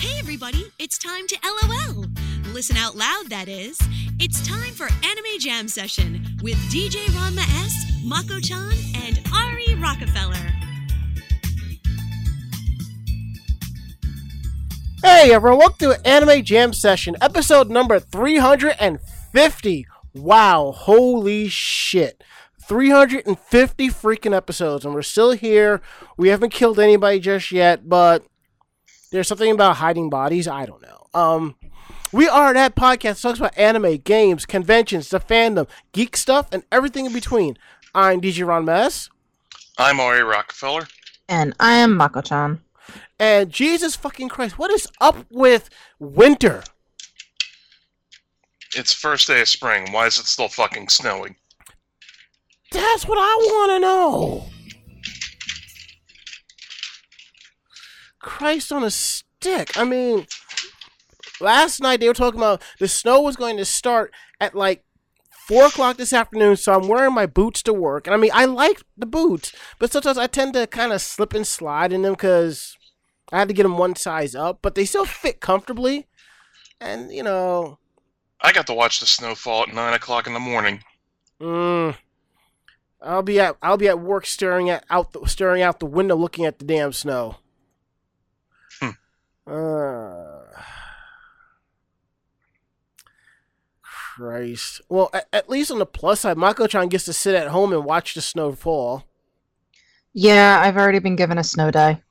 Hey, everybody, it's time to LOL. Listen out loud, that is. It's time for Anime Jam Session with DJ Ranma S, Mako chan, and Ari Rockefeller. Hey everyone, welcome to Anime Jam Session, episode number 350. Wow, holy shit. 350 freaking episodes, and we're still here. We haven't killed anybody just yet, but there's something about hiding bodies. I don't know. Um, we are that podcast that talks about anime, games, conventions, the fandom, geek stuff, and everything in between. I'm DJ Ranma S, I'm Ari Rockefeller. And I am Mako-chan. and Jesus fucking Christ, what is up with winter? It's first day of spring. Why is it still fucking snowing? That's what I want to know. Christ on a stick. I mean, last night they were talking about the snow was going to start at like four o'clock this afternoon, so I'm wearing my boots to work. And I mean, I like the boots, but sometimes I tend to kind of slip and slide in them because I had to get them one size up, but they still fit comfortably. And you know, I got to watch the snow fall at nine o'clock in the morning. Mm. I'll be at I'll be at work staring at out the, staring out the window looking at the damn snow. Uh, Christ. Well, at, at least on the plus side, Mako-chan gets to sit at home and watch the snow fall. Yeah, I've already been given a snow day.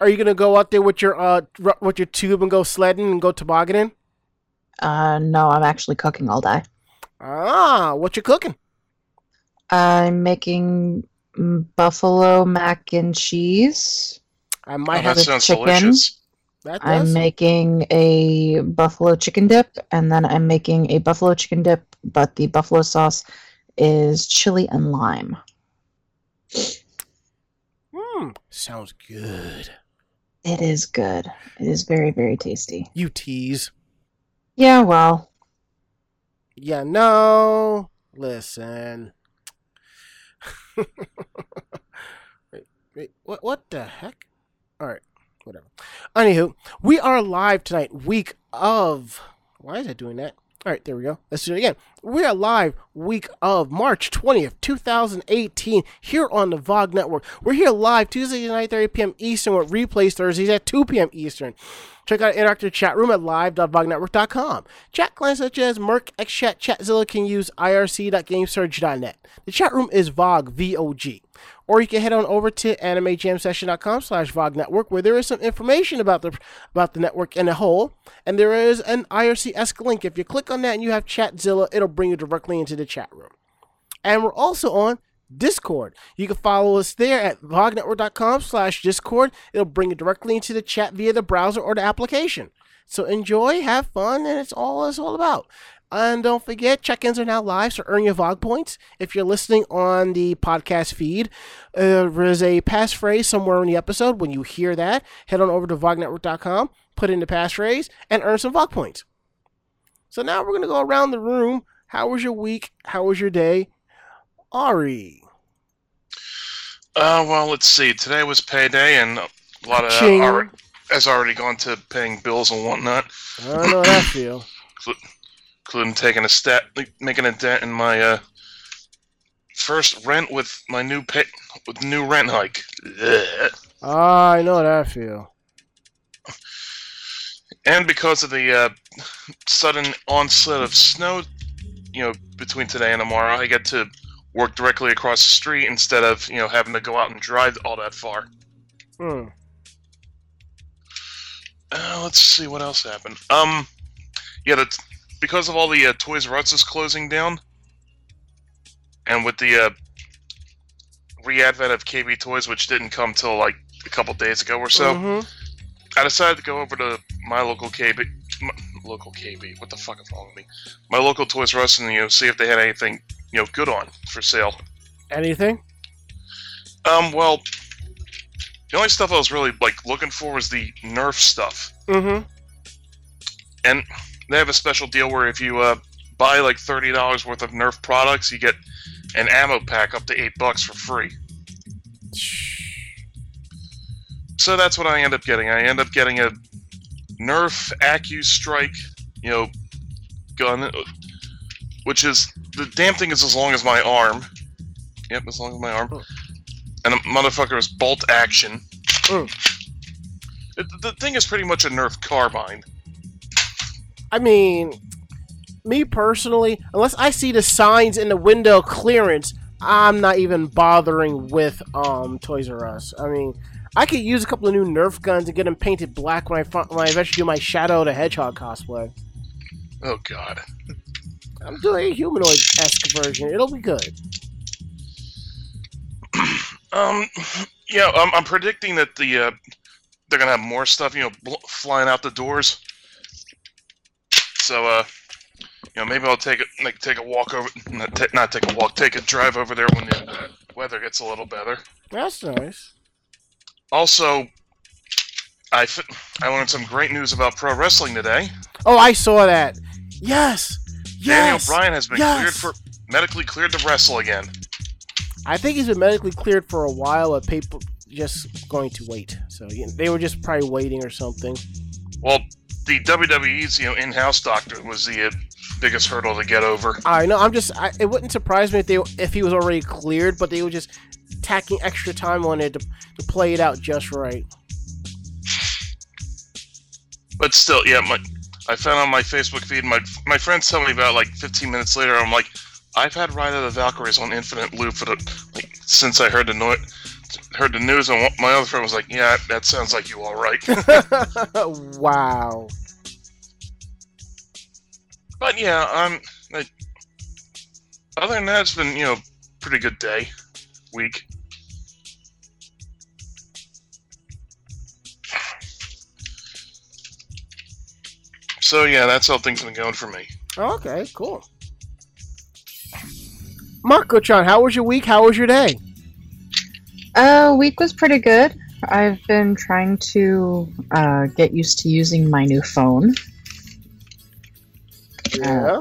Are you gonna go out there with your uh with your tube and go sledding and go tobogganing? Uh, no, I'm actually cooking all day. Ah, what you cooking? I'm making mm, buffalo mac and cheese. I might Oh, have that a chicken. delicious. that. I'm making a buffalo chicken dip, and then I'm making a buffalo chicken dip, but the buffalo sauce is chili and lime. Hmm, sounds good. It is good. It is very, very tasty. You tease. Yeah, well, Yeah, no. Listen. wait, wait, what? What the heck? All right, whatever. Anywho, we are live tonight, week of. Why is it doing that? All right, there we go. Let's do it again. We are live week of March 20th, 2018, here on the VOG Network. We're here live Tuesday night, 30 p.m. Eastern, with replays Thursdays at 2 p.m. Eastern. Check out our interactive chat room at live.vognetwork.com. Chat clients such as mIRC, XChat, Chatzilla can use irc.gamesurge.net. The chat room is VOG, V-O-G. Or you can head on over to animejamsession.com slash VOG network where there is some information about the about the network in a whole. And there is an IRC-esque link. If you click on that and you have Chatzilla, it'll bring you directly into the chat room. And we're also on Discord. You can follow us there at vognetwork.com slash Discord. It'll bring you directly into the chat via the browser or the application. So enjoy, have fun, and it's all it's all about. And don't forget, check-ins are now live, so earn your VOG points. If you're listening on the podcast feed, uh, there is a passphrase somewhere in the episode. When you hear that, head on over to vognetwork.com, put in the passphrase, and earn some VOG points. So now we're going to go around the room. How was your week? How was your day? Ari. Uh, well, let's see. Today was payday, and a lot of Ching. alre- has already gone to paying bills and whatnot, I know how that feel. including taking a stat, making a dent in my uh, first rent with my new pay with new rent hike. Ugh. Ah, I know how that feel. And because of the uh, sudden onslaught of snow, you know, between today and tomorrow, I get to work directly across the street instead of you know having to go out and drive all that far. Hmm. Uh, let's see what else happened. Um, yeah, that's because of all the uh, Toys R Us is closing down, and with the uh, re-advent of KB Toys, which didn't come till like a couple days ago or so, Mhm. I decided to go over to my local KB, local KB. What the fuck is wrong with me? My local Toys R Us, and you know, see if they had anything you know good on for sale. Anything? Um, well, the only stuff I was really like looking for was the Nerf stuff. Mm-hmm. and they have a special deal where if you uh, buy like thirty dollars worth of Nerf products, you get an ammo pack up to eight bucks for free. So that's what I end up getting. I end up getting a Nerf Accu Strike, you know, gun, which is the damn thing is as long as my arm. Yep, as long as my arm. And a motherfucker is bolt action. Mm. It, the thing is pretty much a Nerf carbine. I mean, me personally, unless I see the signs in the window clearance, I'm not even bothering with um Toys R Us. I mean, I could use a couple of new Nerf guns and get them painted black when I fi- when I eventually do my Shadow the Hedgehog cosplay. Oh god. I'm doing a humanoid esque version. It'll be good. Um, yeah, I'm, I'm predicting that the uh, they're gonna have more stuff, you know, bl- flying out the doors. So, uh, you know, maybe I'll take a like take a walk over, not, ta- not take a walk, take a drive over there when the weather gets a little better. That's nice. Also, I f- I learned some great news about pro wrestling today. Oh, I saw that. Yes. Daniel Yes. Bryan has been Yes. cleared for medically cleared to wrestle again. I think he's been medically cleared for a while, but people just going to wait. So you know, they were just probably waiting or something. Well, the WWE's you know in-house doctor was the uh, biggest hurdle to get over. I know. I'm just. I, it wouldn't surprise me if they if he was already cleared, but they were just tacking extra time on it to, to play it out just right. But still, yeah, my I found on my Facebook feed. My my friends tell me about like 15 minutes later. I'm like, I've had Ride of the Valkyries on infinite loop for the like since I heard the no- heard the news. And my other friend was like, Yeah, that sounds like you all right. wow. but yeah, I'm. Like, other than that, it's been you know pretty good day, week. So yeah, that's how things have been going for me. Okay. Cool. Mako-chan, how was your week? How was your day? Uh, week was pretty good. I've been trying to uh, get used to using my new phone. Yeah.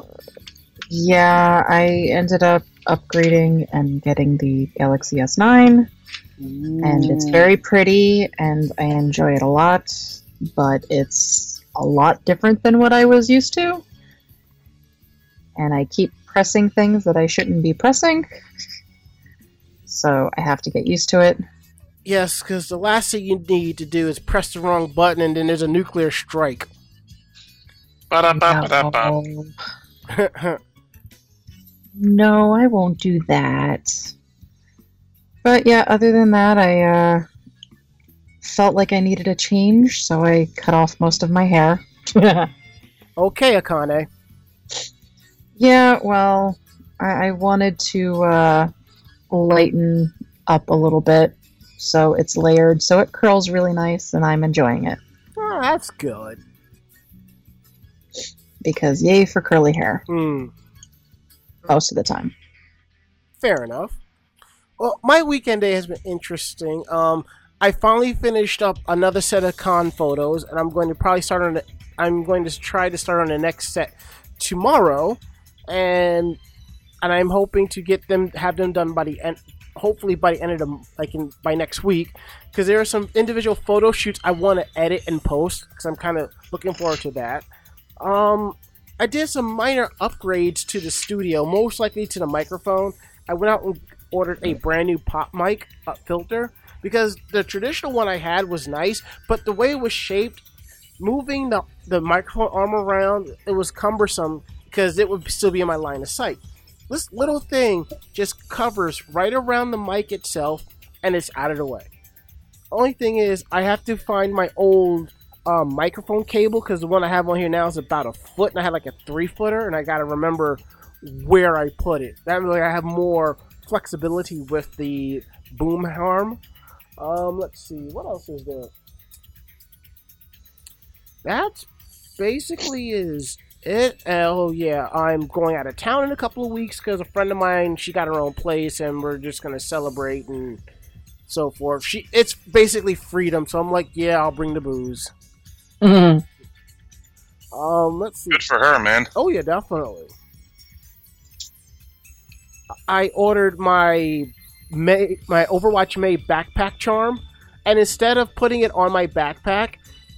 Yeah, I ended up upgrading and getting the Galaxy S9, and it's very pretty, and I enjoy it a lot. But it's a lot different than what I was used to, and I keep pressing things that I shouldn't be pressing. So I have to get used to it. Yes, because the last thing you need to do is press the wrong button, and then there's a nuclear strike. No. No, I won't do that. But yeah, other than that, I uh, felt like I needed a change, so I cut off most of my hair. okay, Akane. yeah, well, I, I wanted to uh, lighten up a little bit, so it's layered, so it curls really nice, and I'm enjoying it. Oh, that's good. Because yay for curly hair, Hmm. most of the time. Fair enough. Well, my weekend day has been interesting. Um, I finally finished up another set of con photos, and I'm going to probably start on. The, I'm going to try to start on the next set tomorrow, and and I'm hoping to get them have them done by the end. Hopefully by the end of the like in, by next week, because there are some individual photo shoots I want to edit and post. Because I'm kind of looking forward to that. Um, I did some minor upgrades to the studio, most likely to the microphone. I went out and ordered a brand new pop mic uh, filter because the traditional one I had was nice, but the way it was shaped, moving the the microphone arm around, it was cumbersome because it would still be in my line of sight. This little thing just covers right around the mic itself, and it's out of the way. Only thing is, I have to find my old um, microphone cable because the one I have on here now is about a foot, and I had like a three footer, and I got to remember where I put it. That way, I have more flexibility with the boom arm. Um, let's see, what else is there? That basically is it. Oh yeah, I'm going out of town in a couple of weeks because a friend of mine she got her own place, and we're just gonna celebrate and so forth. She, it's basically freedom, so I'm like, yeah, I'll bring the booze. Um, let's see. Good for her, man. Oh yeah, definitely. I ordered my Mei my Overwatch Mei backpack charm, and instead of putting it on my backpack,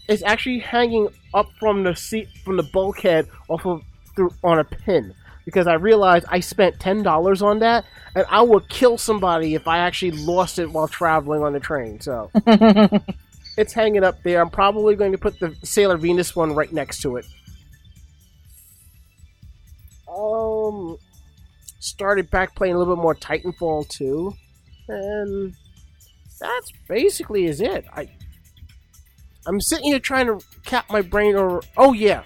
it's actually hanging up from the seat from the bulkhead off of through on a pin because I realized I spent ten dollars on that, and I would kill somebody if I actually lost it while traveling on the train. So it's hanging up there. I'm probably going to put the Sailor Venus one right next to it. Um, started back playing a little bit more Titanfall 2, and that's basically is it. I I'm sitting here trying to cap my brain over. Oh yeah,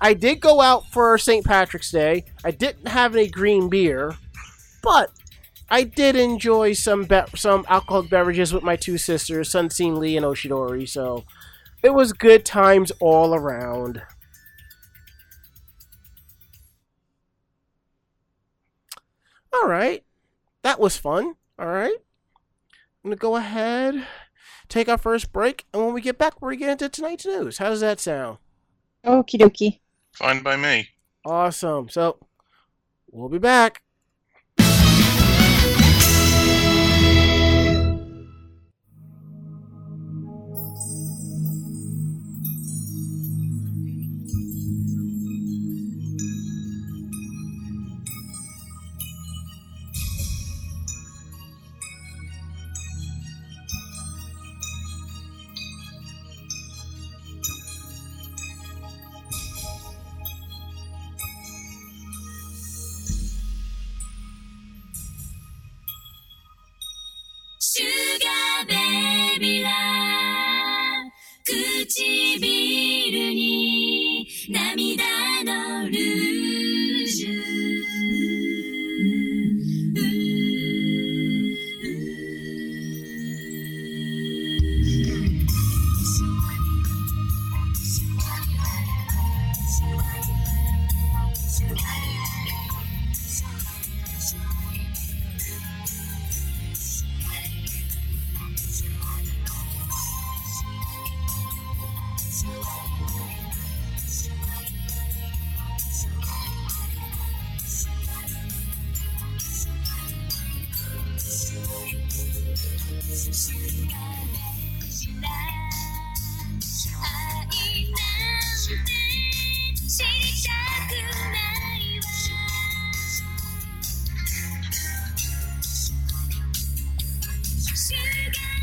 I did go out for St. Patrick's Day. I didn't have any green beer, but I did enjoy some be- some alcoholic beverages with my two sisters, Sunseen Lee and Oshidori. So it was good times all around. All right, that was fun. All right, I'm gonna go ahead, take our first break, and when we get back, we're gonna get into tonight's news. How does that sound? Okie dokie. Fine by me. Awesome. So we'll be back. together.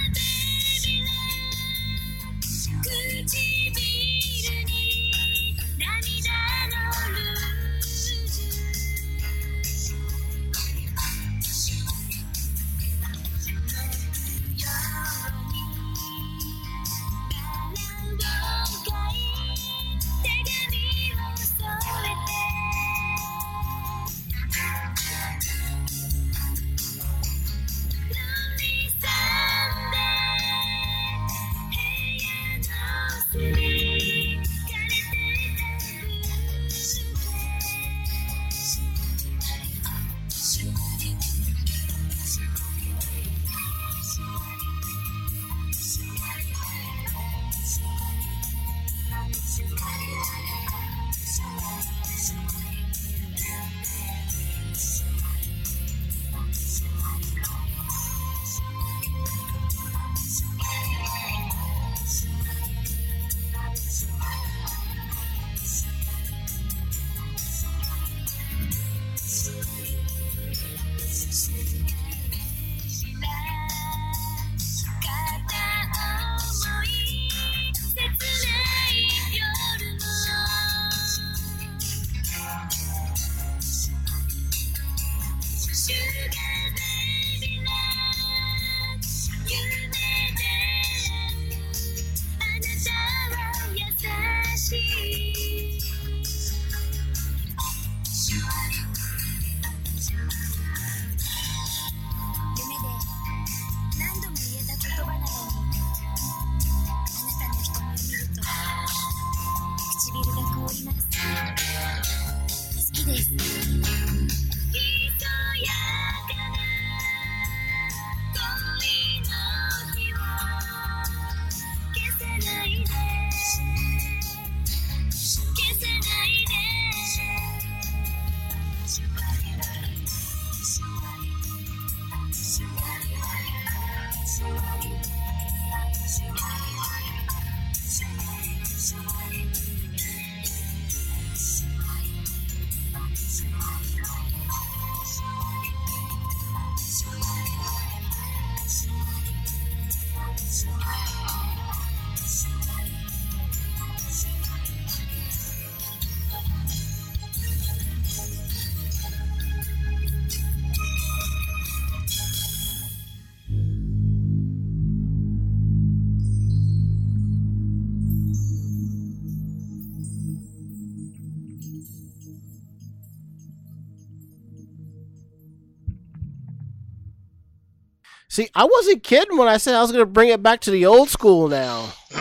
See, I wasn't kidding when I said I was going to bring it back to the old school now.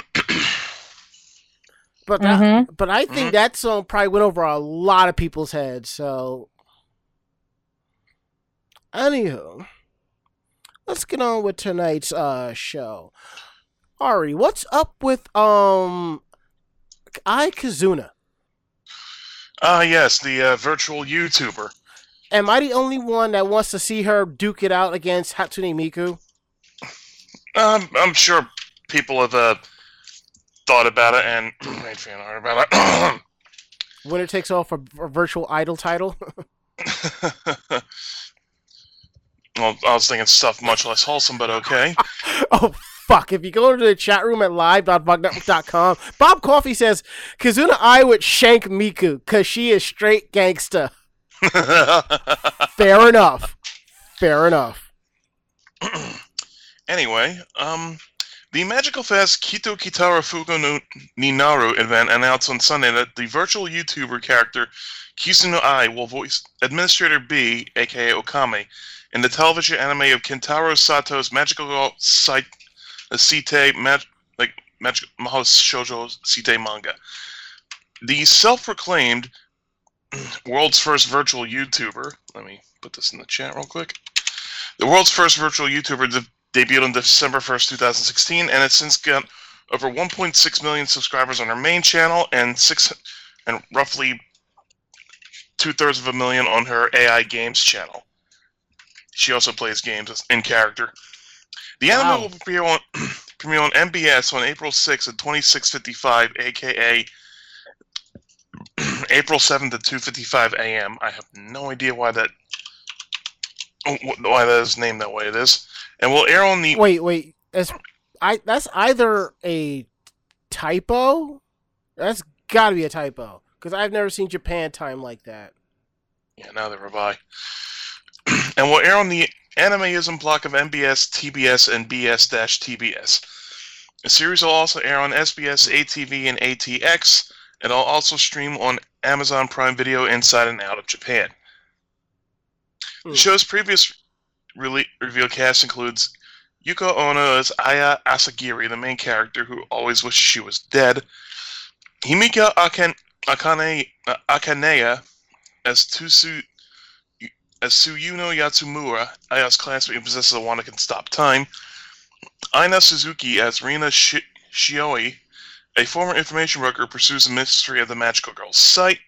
but that, Mhm. but I think that song probably went over a lot of people's heads. So, anywho, let's get on with tonight's uh show. Ari, what's up with um, Ai Kizuna? Ah, yes, the uh, virtual YouTuber. Am I the only one that wants to see her duke it out against Hatsune Miku? Um, I'm sure people have uh, thought about it and made fan art about it. Winner takes off for a virtual idol title. well, I was thinking stuff much less wholesome, but okay. oh fuck! If you go to the chat room at live.vognetwork.com, Bob Coffee says Kizuna Ai would shank Miku because she is straight gangsta. Fair enough. Fair enough. anyway, um, the Magical Fest Kito Kitara Fugo no Ninaru event announced on Sunday that the virtual YouTuber character Kizuna Ai will voice Administrator B, aka Okami, in the television anime of Kentaro Sato's Magical Site, mag, like Magic Mahou Shoujo Site manga. The self-proclaimed world's first virtual YouTuber. Let me put this in the chat real quick. The world's first virtual YouTuber de- debuted on December 1st, 2016, and has since got over 1.6 million subscribers on her main channel and six and roughly two thirds of a million on her AI Games channel. She also plays games in character. The anime Wow. will premiere on, premiere on MBS on April 6th at 2655, aka April 7th at 2:55 a.m. I have no idea why that why that is named that way. It is, and we'll air on the Wait, wait. That's I. That's either a typo. That's got to be a typo because I've never seen Japan time like that. yeah now they're by, and will air on the Animeism block of MBS, TBS, and BS-TBS. The series will also air on SBS, ATV, and ATX, and will also stream on Amazon Prime Video inside and out of Japan. Hmm. The show's previous rele- reveal cast includes Yuko Ono as Aya Asagiri, the main character who always wished she was dead. Himika Akan- Akane uh, Akanea as Tusu as Suyuno Yatsumura, Aya's classmate who possesses a wand that can stop time. Aina Suzuki as Rina Shi- Shioi, a former information broker pursues the mystery of the magical girl's site.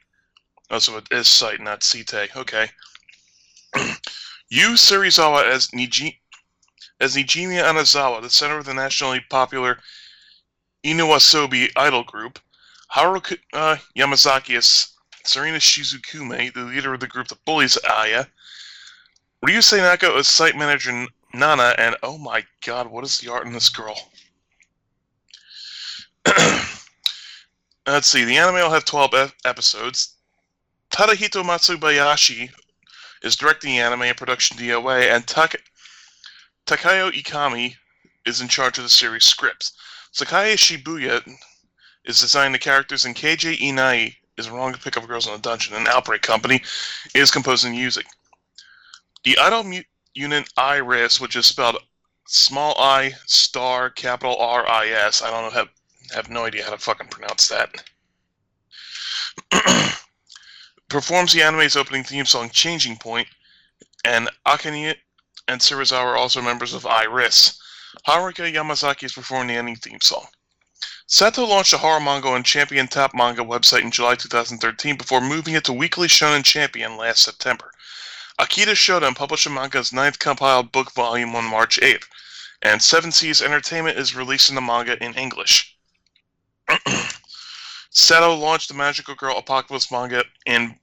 Oh, so it is site, not Site. Okay. Yu Serizawa as Niji as Nijimi Anazawa, the center of the nationally popular Inuwasobi idol group. Haruka uh, Yamazaki as Serena Shizukume, the leader of the group that bullies Aya. Ryusei Naka as site manager Nana, and oh my god, what is the art in this girl? Let's see, the anime will have 12 ep- episodes. Tadahito Matsubayashi is directing the anime and production DOA, and Tak- Takayo Ikami is in charge of the series scripts. Sakae Shibuya is designing the characters, and KJ Inai is wrong to pick up girls in a dungeon. An Outbreak Company is composing music. The idol mu- unit IRIS, which is spelled small I star capital R I S. I don't know have have no idea how to fucking pronounce that. Performs the anime's opening theme song "Changing Point," and Akane and Serizawa are also members of IRIS. Haruka Yamazaki is performing the ending theme song. Sato launched a horror manga on Champion Top Manga website in July 2013 before moving it to Weekly Shonen Champion last September. Akita Shoten published the manga's ninth compiled book volume on March 8th, and Seven Seas Entertainment is releasing the manga in English. Sato launched the Magical Girl Apocalypse manga in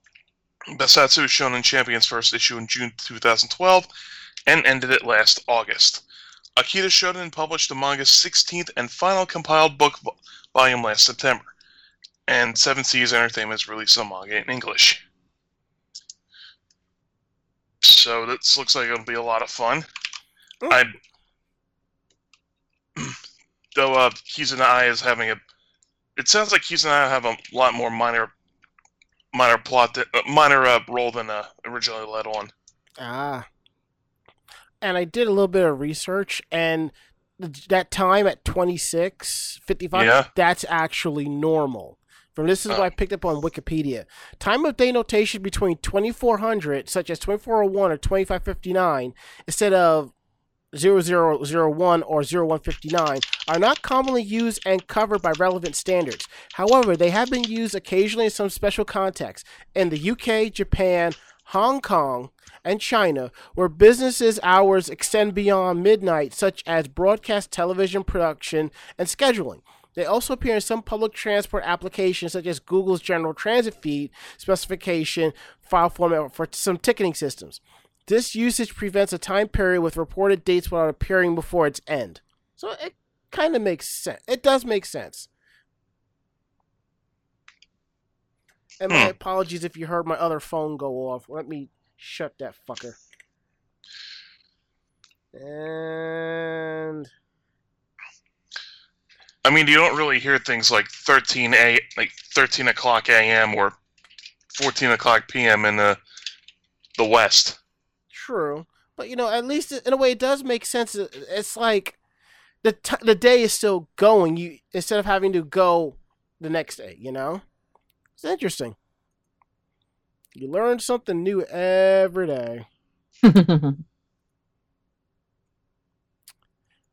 Bessatsu Shonen Champion's first issue in June 2012 and ended it last August. Akita Shoten published the manga's 16th and final compiled book volume last September, and Seven Seas Entertainment has released the manga in English. So this looks like it'll be a lot of fun. Mm. I though uh, Kizuna is having a. It sounds like Hughes and I have a lot more minor, minor plot, that, uh, minor uh, role than uh, originally led on. Ah. and I did a little bit of research, and that time at 26, 55, Yeah. that's actually normal. From this is what. I picked up on Wikipedia. Time of day notation between 2400, such as 2401 or 2559, instead of 0001 or 0159, are not commonly used and covered by relevant standards. However, they have been used occasionally in some special contexts. In the UK, Japan, Hong Kong, and China, where businesses' hours extend beyond midnight, such as broadcast television production and scheduling. They also appear in some public transport applications, such as Google's General Transit Feed specification file format for some ticketing systems. This usage prevents a time period with reported dates without appearing before its end. So it kind of makes sense. It does make sense. And my Hmm. apologies if you heard my other phone go off. Let me shut that fucker. And I mean, you don't really hear things like 13 a like 13 o'clock a.m. or 14 o'clock p.m. in the the West. True, but you know, at least in a way, it does make sense. It's like the t- the day is still going. You instead of having to go the next day. You know, it's interesting. You learn something new every day.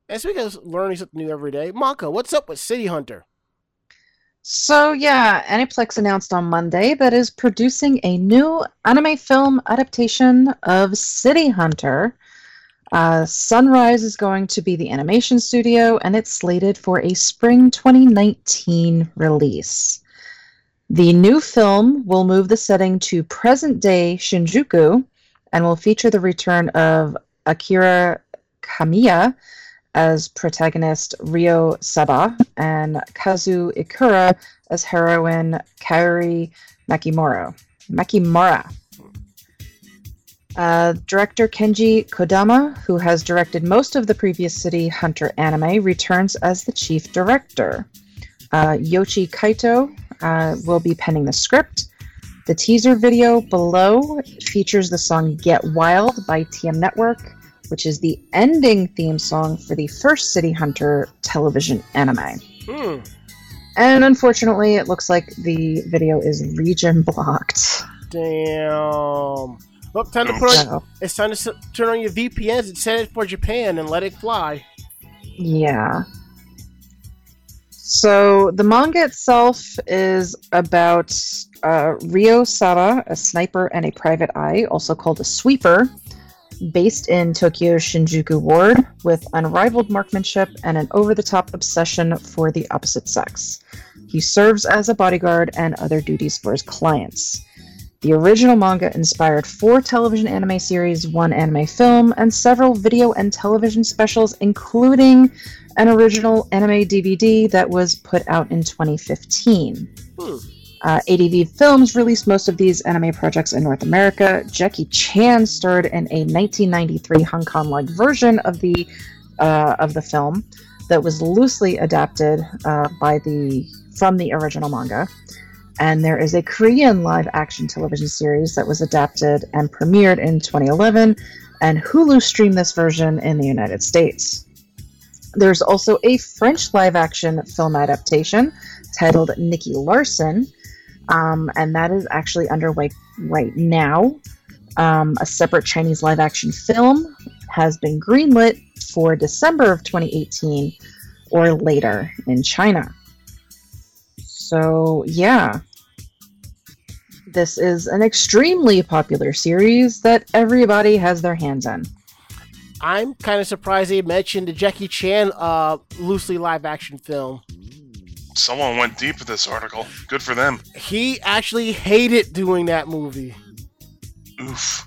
And speaking of learning something new every day, Mako, what's up with City Hunter? So yeah, Aniplex announced on Monday that is producing a new anime film adaptation of City Hunter. Uh, Sunrise is going to be the animation studio, and it's slated for a spring 2019 release. The new film will move the setting to present-day Shinjuku, and will feature the return of Akira Kamiya as protagonist Ryo Saeba and Kazu Ikura as heroine Kaori Makimura. Makimura. Uh, director Kenji Kodama, who has directed most of the previous City Hunter anime, returns as the chief director. Uh, Yoshi Kaito uh, will be penning the script. The teaser video below features the song Get Wild by TM Network, which is the ending theme song for the first City Hunter television anime. Hmm. And unfortunately, it looks like the video is region blocked. Damn. Well, time to put on. So, It's time to turn on your VPNs and set it for Japan and let it fly. yeah. So the manga itself is about uh, Ryo Saeba, a sniper and a private eye, also called a sweeper, based in Tokyo's Shinjuku ward, with unrivaled marksmanship and an over-the-top obsession for the opposite sex. He serves as a bodyguard and other duties for his clients. The original manga inspired four television anime series, one anime film, and several video and television specials, including an original anime DVD that was put out in 2015. Hmm. Uh, ADV Films released most of these anime projects in North America. Jackie Chan starred in a 1993 Hong Kong-like version of the uh, of the film that was loosely adapted uh, by the from the original manga. And there is a Korean live-action television series that was adapted and premiered in 2011, and Hulu streamed this version in the United States. There's also a French live-action film adaptation titled Nicky Larson, um, and that is actually underway right now. Um, a separate Chinese live action film has been greenlit for December of 2018 or later in China. So, yeah. This is an extremely popular series that everybody has their hands in. I'm kind of surprised they mentioned the Jackie Chan uh, loosely live action film. Someone went deep with this article. Good for them. He actually hated doing that movie. Oof.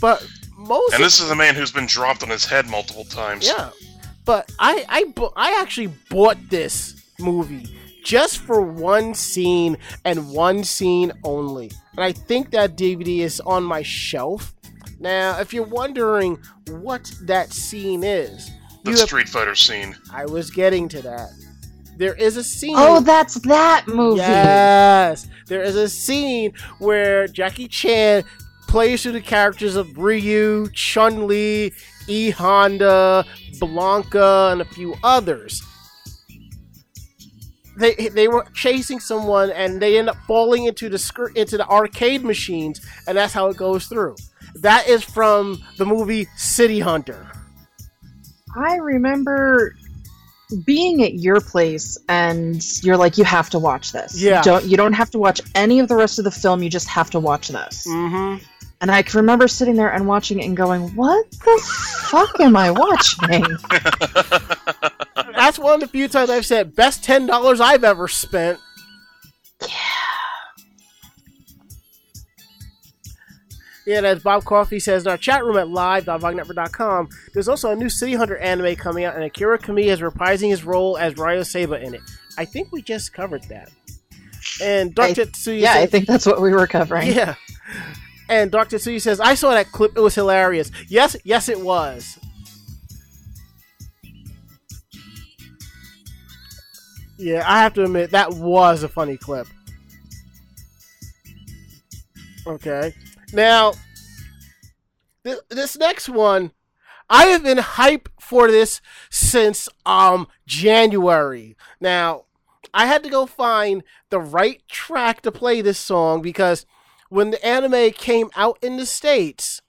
But most And this is a man who's been dropped on his head multiple times. Yeah, but I I I actually bought this movie just for one scene and one scene only, and I think that DVD is on my shelf. Now, if you're wondering what that scene is, The have- Street Fighter scene. I was getting to that. There is a scene. Oh, that's that movie! Yes, there is a scene where Jackie Chan plays through the characters of Ryu, Chun Li, E Honda, Blanka, and a few others. They, they were chasing someone and they end up falling into the scr- into the arcade machines and that's how it goes through. That is from the movie City Hunter. I remember being at your place and you're like, you have to watch this. Yeah. Don't you don't have to watch any of the rest of the film, you just have to watch this. Mm-hmm. And I can remember sitting there and watching it and going, What the fuck am I watching? That's one of the few times I've said best ten dollars I've ever spent. Yeah, and as Bob Coffey says in our chat room at live.vognetwork.com, there's also a new City Hunter anime coming out, and Akira Kamiya is reprising his role as Ryo Saeba in it. I think we just covered that. And I- Dr. Tetsuya yeah, I think that's what we were covering. Yeah. And Dr. Tetsuya says, I saw that clip, it was hilarious. Yes, yes, it was. Yeah, I have to admit, that was a funny clip. Okay. Now, th- this next one, I have been hype for this since um January. Now, I had to go find the right track to play this song because when the anime came out in the states,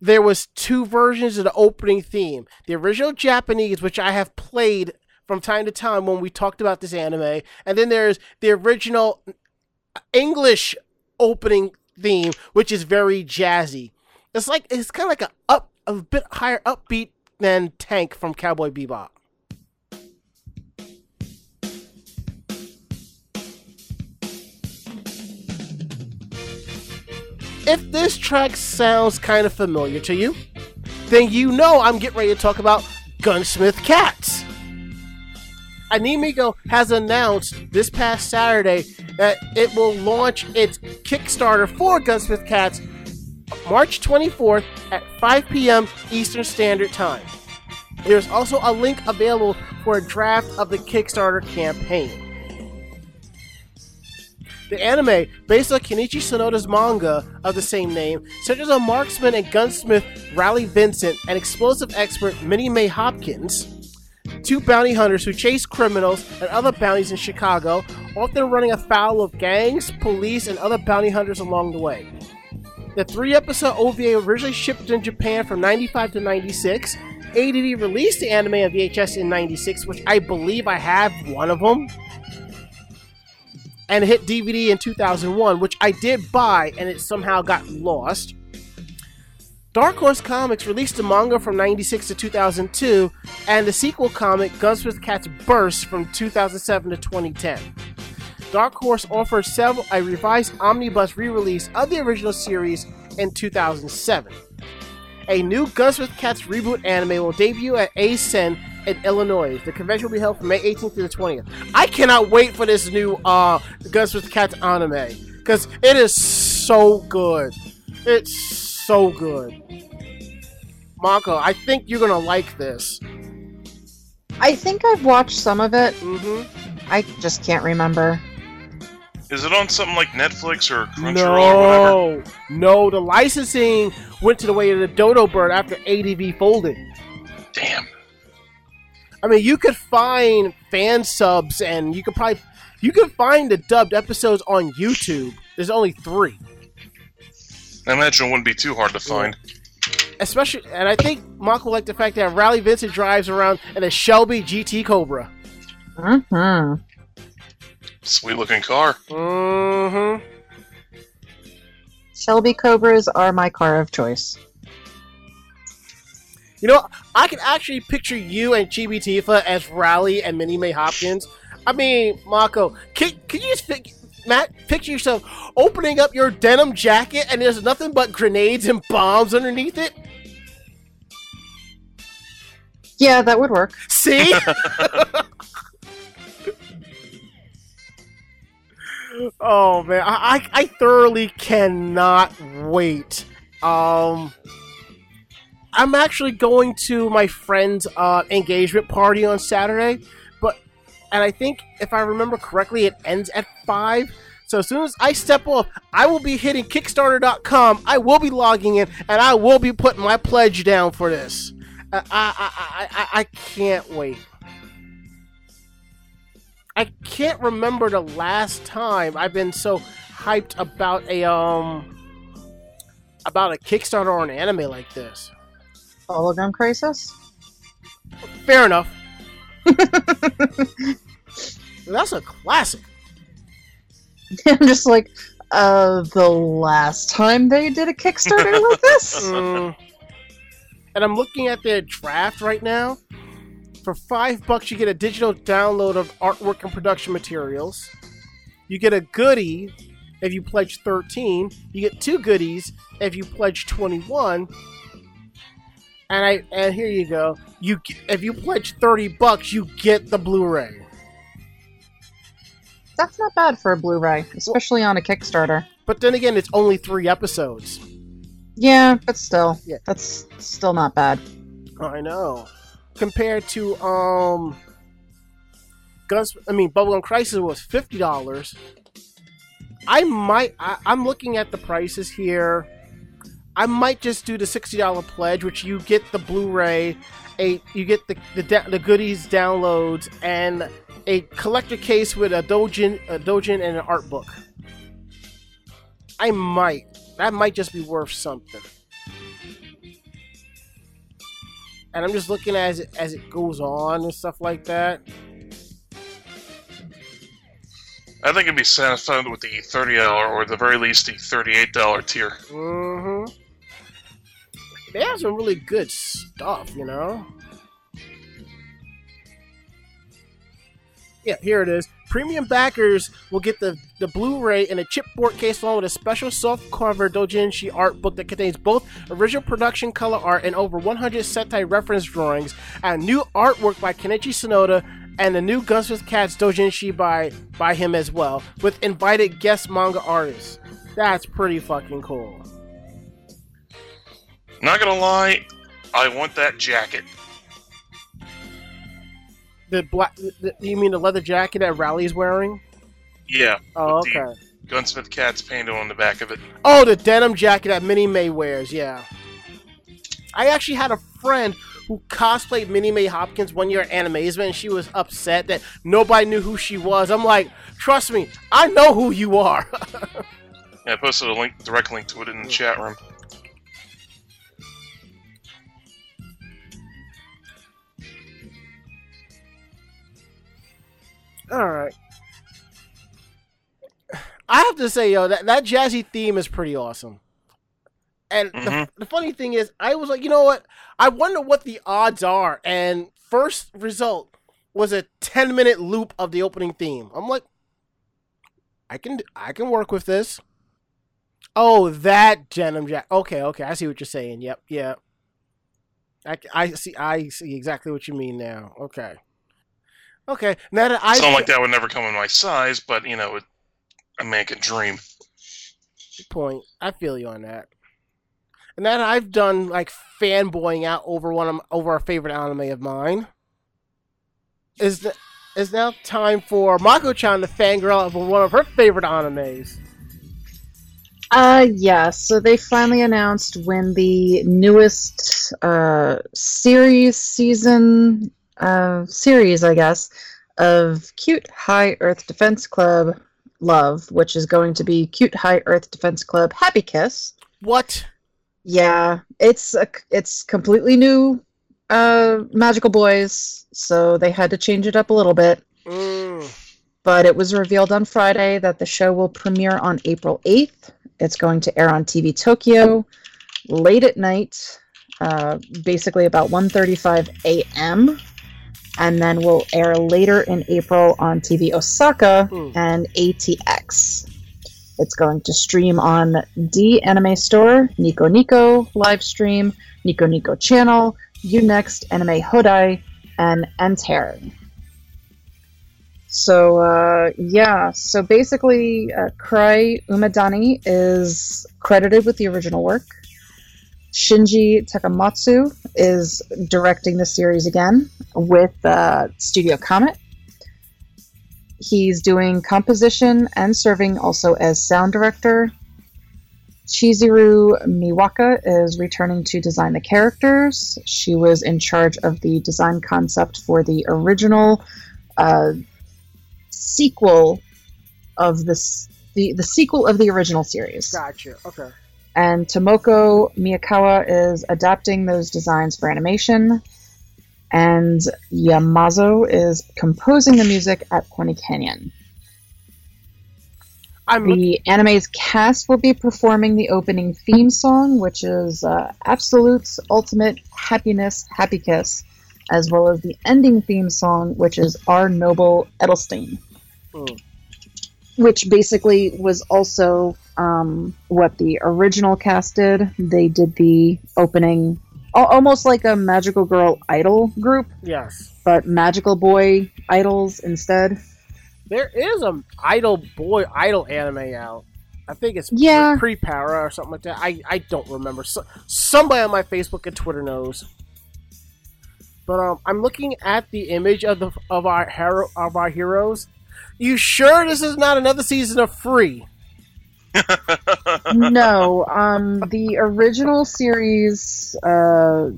there was two versions of the opening theme. The original Japanese, which I have played from time to time when we talked about this anime, and then there's the original English opening theme, which is very jazzy. It's like it's kind of like a up a bit higher upbeat than Tank from Cowboy Bebop. If this track sounds kind of familiar to you, then you know I'm getting ready to talk about Gunsmith Cats. Animigo has announced this past Saturday that it will launch its Kickstarter for Gunsmith Cats March 24th at 5 p.m. Eastern Standard Time. There's also a link available for a draft of the Kickstarter campaign. The anime, based on Kenichi Sonoda's manga of the same name, centers on marksman and gunsmith Rally Vincent and explosive expert Minnie Mae Hopkins, two bounty hunters who chase criminals and other bounties in Chicago, often running afoul of gangs, police, and other bounty hunters along the way. The three episode OVA originally shipped in Japan from 95 to 96. ADV released the anime on VHS in 96, which I believe I have one of them. And it hit DVD in 2001, which I did buy and it somehow got lost. Dark Horse Comics released the manga from 96 to 2002 and the sequel comic Gunsmith Cats Burst from 2007 to 2010. Dark Horse offered several a revised omnibus re-release of the original series in 2007. A new Gunsmith Cats reboot anime will debut at ACEN in Illinois. The convention will be held from May 18th to the 20th. I cannot wait for this new uh, Gunsmith Cats anime because it is so good. It's so good. Mako, I think you're gonna like this. I think I've watched some of it. hmm I just can't remember. Is it on something like Netflix or Crunchyroll or whatever? No, no, the licensing went to the way of the Dodo Bird after ADV folded. Damn. I mean, you could find fan subs, and you could probably you could find the dubbed episodes on YouTube. There's only three, I imagine it wouldn't be too hard to find. especially, and I think Mark will like the fact that Rally Vincent drives around in a Shelby GT Cobra. hmm Sweet looking car. Mm-hmm. Shelby Cobras are my car of choice. You know, I can actually picture you and Chibi Tifa as Rally and Minnie Mae Hopkins. I mean, Mako, can, can you just pic- Matt picture yourself opening up your denim jacket and there's nothing but grenades and bombs underneath it? Yeah, that would work. See? oh man, I, I I thoroughly cannot wait. Um, I'm actually going to my friend's uh, engagement party on Saturday, but and I think if I remember correctly, it ends at five. So as soon as I step off, I will be hitting Kickstarter.com. I will be logging in, and I will be putting my pledge down for this. I I I I, I can't wait. I can't remember the last time I've been so hyped about a um about a Kickstarter or an anime like this. Hologram Crisis. Fair enough. That's a classic. I'm just like, uh, the last time they did a Kickstarter like this. Mm. And I'm looking at their draft right now. For five bucks, you get a digital download of artwork and production materials. You get a goodie if you pledge 13. You get two goodies if you pledge 21. And I and here you go. You if you pledge 30 bucks, you get the Blu-ray. That's not bad for a Blu-ray, especially on a Kickstarter. But then again, it's only three episodes. Yeah, but still, Yeah. that's still not bad. I know. Compared to um Guns I mean Bubblegum Crisis was fifty dollars. I might I, I'm looking at the prices here. I might just do the sixty dollar pledge, which you get the Blu-ray, a you get the the, the goodies downloads, and a collector case with a dojin a dojin and an art book. I might that might just be worth something. and I'm just looking as it as it goes on and stuff like that. I think it'd be satisfied with the thirty dollar, or at the very least the thirty-eight dollar tier. Mm-hmm. They have some really good stuff, you know. Yeah, here it is. Premium backers will get the, the Blu-ray in a chipboard case along with a special soft-cover doujinshi art book that contains both original production color art and over 100 settei reference drawings, and new artwork by Kenichi Sonoda, and the new Gunsmith Cats doujinshi by by him as well, with invited guest manga artists. That's pretty fucking cool. Not gonna lie, I want that jacket. The black, the, you mean the leather jacket that Rally's wearing? Yeah, Oh, okay. Gunsmith Cat's painted on the back of it. Oh, the denim jacket that Minnie May wears. Yeah. I actually had a friend who cosplayed Minnie May Hopkins one year at Animazement, and she was upset that nobody knew who she was. I'm like, trust me, I know who you are. Yeah, I posted a link, direct link to it in the chat room. All right. I have to say, yo, that, that jazzy theme is pretty awesome. And the, Mhm. the funny thing is, I was like, you know what? I wonder what the odds are. And first result was a 10 minute loop of the opening theme. I'm like, I can I can work with this. Oh, that denim jack. Okay, okay, I see what you're saying. Yep, yeah. I, I see I see exactly what you mean now. Okay. Okay, now that I Something like that would never come in my size, but you know, it, a man can dream. point. I feel you on that. And then I've done like fanboying out over one of over a favorite anime of mine. Is the, is now time for Mako-chan to fangirl over one of her favorite animes. Uh, yeah. So they finally announced when the newest uh, series season uh, series, I guess, of Cute High Earth Defense Club Love, which is going to be Cute High Earth Defense Club Happy Kiss. What? Yeah, it's a, it's completely new uh, magical boys, so they had to change it up a little bit. Mm. But it was revealed on Friday that the show will premiere on April 8th. It's going to air on TV Tokyo late at night, uh, basically about 1:35 a.m. And then will air later in April on TV Osaka Hmm. and ATX. It's going to stream on D Anime Store, Nico Nico live stream, Nico Nico channel, Unext, Anime Hodai, and Enter. So uh, yeah, so basically, uh, Kurari Umatani is credited with the original work. Shinji Takamatsu is directing the series again with uh, Studio Comet. he's doing composition and serving also as sound director. Chizuru Miyawaki is returning to design the characters. She was in charge of the design concept for the original uh, sequel of this the, the sequel of the original series. Gotcha. Okay. And Tomoko Miyakawa is adapting those designs for animation. And Yamazo is composing the music at Pony Canyon. I'm The anime's cast will be performing the opening theme song, which is uh, Absolute's Ultimate Happiness Happy Kiss, as well as the ending theme song, which is Our Noble Edelstein, Mm. which basically was also um, what the original cast did. They did the opening, almost like a Magical Girl Idol group, yes. but Magical Boy Idols instead. There is a idol boy idol anime out. I think it's Yeah. PriPara or something like that. I, I don't remember. So, somebody on my Facebook and Twitter knows. But um, I'm looking at the image of the of our hero of our heroes. You sure this is not another season of Free? No, um, the original series, uh,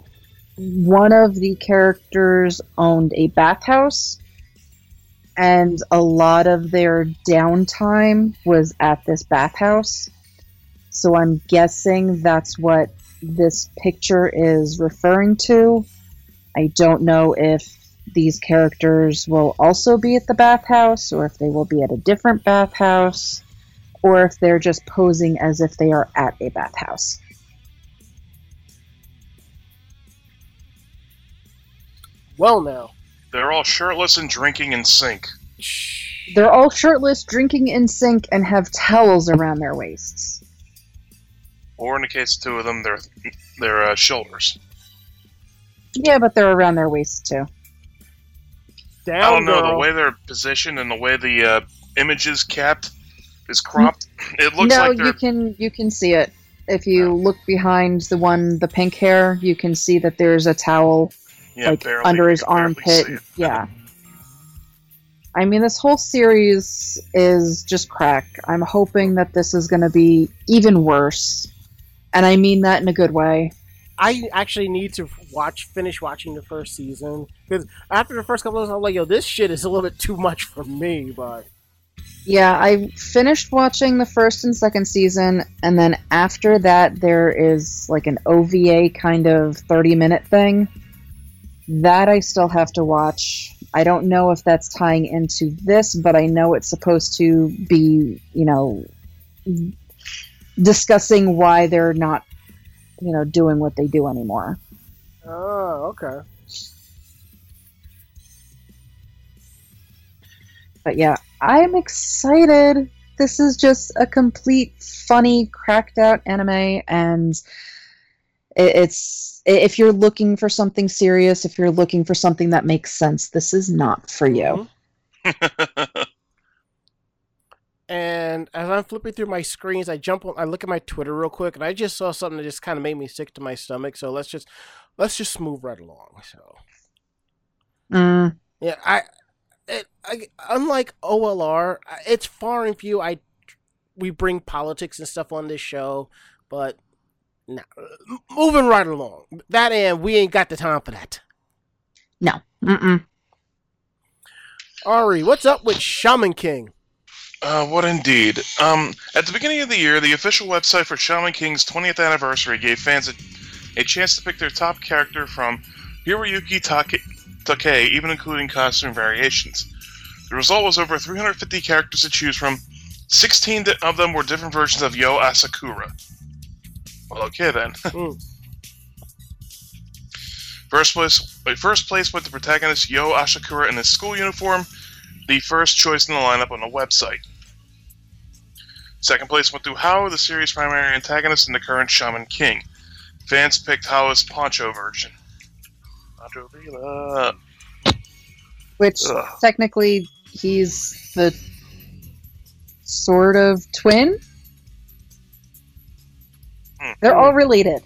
one of the characters owned a bathhouse, and a lot of their downtime was at this bathhouse. So I'm guessing that's what this picture is referring to. I don't know if these characters will also be at the bathhouse or if they will be at a different bathhouse or if they're just posing as if they are at a bathhouse. Well, now. They're all shirtless and drinking in sync. They're all shirtless, drinking in sync, and have towels around their waists. Or in the case of two of them, their their uh, shoulders. Yeah, but they're around their waists too. Down, I don't know girl. the way they're positioned and the way the uh, image is capped is cropped. It looks no, like they're you can you can see it if you look behind the one the pink hair. You can see that there's a towel yeah, like barely- under his armpit. Yeah. I mean, this whole series is just crack. I'm hoping that this is going to be even worse. And I mean that in a good way. I actually need to watch, finish watching the first season because after the first couple of, episodes, I'm like, yo, this shit is a little bit too much for me. But Yeah, I finished watching the first and second season, and then after that, there is like an OVA kind of 30 minute thing. That I still have to watch. I don't know if that's tying into this, but I know it's supposed to be, you know, discussing why they're not, you know, doing what they do anymore. oh, okay. But yeah, I'm excited. This is just a complete funny, cracked out anime, and it's if you're looking for something serious, if you're looking for something that makes sense, this is not for you. Mhm. And as I'm flipping through my screens, I jump on, I look at my Twitter real quick, and I just saw something that just kind of made me sick to my stomach. So let's just let's just move right along. So Mm, yeah, I, it, I unlike OLR, it's far and few. I we bring politics and stuff on this show, but no, moving right along. That and we ain't got the time for that. no. Mm-mm. Ari, what's up with Shaman King? Uh, what indeed? Um, at the beginning of the year, the official website for Shaman King's 20th anniversary gave fans a, a chance to pick their top character from Hiroyuki Take, Takei, even including costume variations. The result was over 350 characters to choose from. 16 of them were different versions of Yo Asakura. Well, okay then. Mm. First place, wait, first place went the protagonist Yo Asakura in his school uniform, the first choice in the lineup on the website. Second place went to Hao, the series' primary antagonist and the current Shaman King. Fans picked Hao's poncho version. Vila. Which Ugh. technically he's the sort of twin. Hmm. They're all related.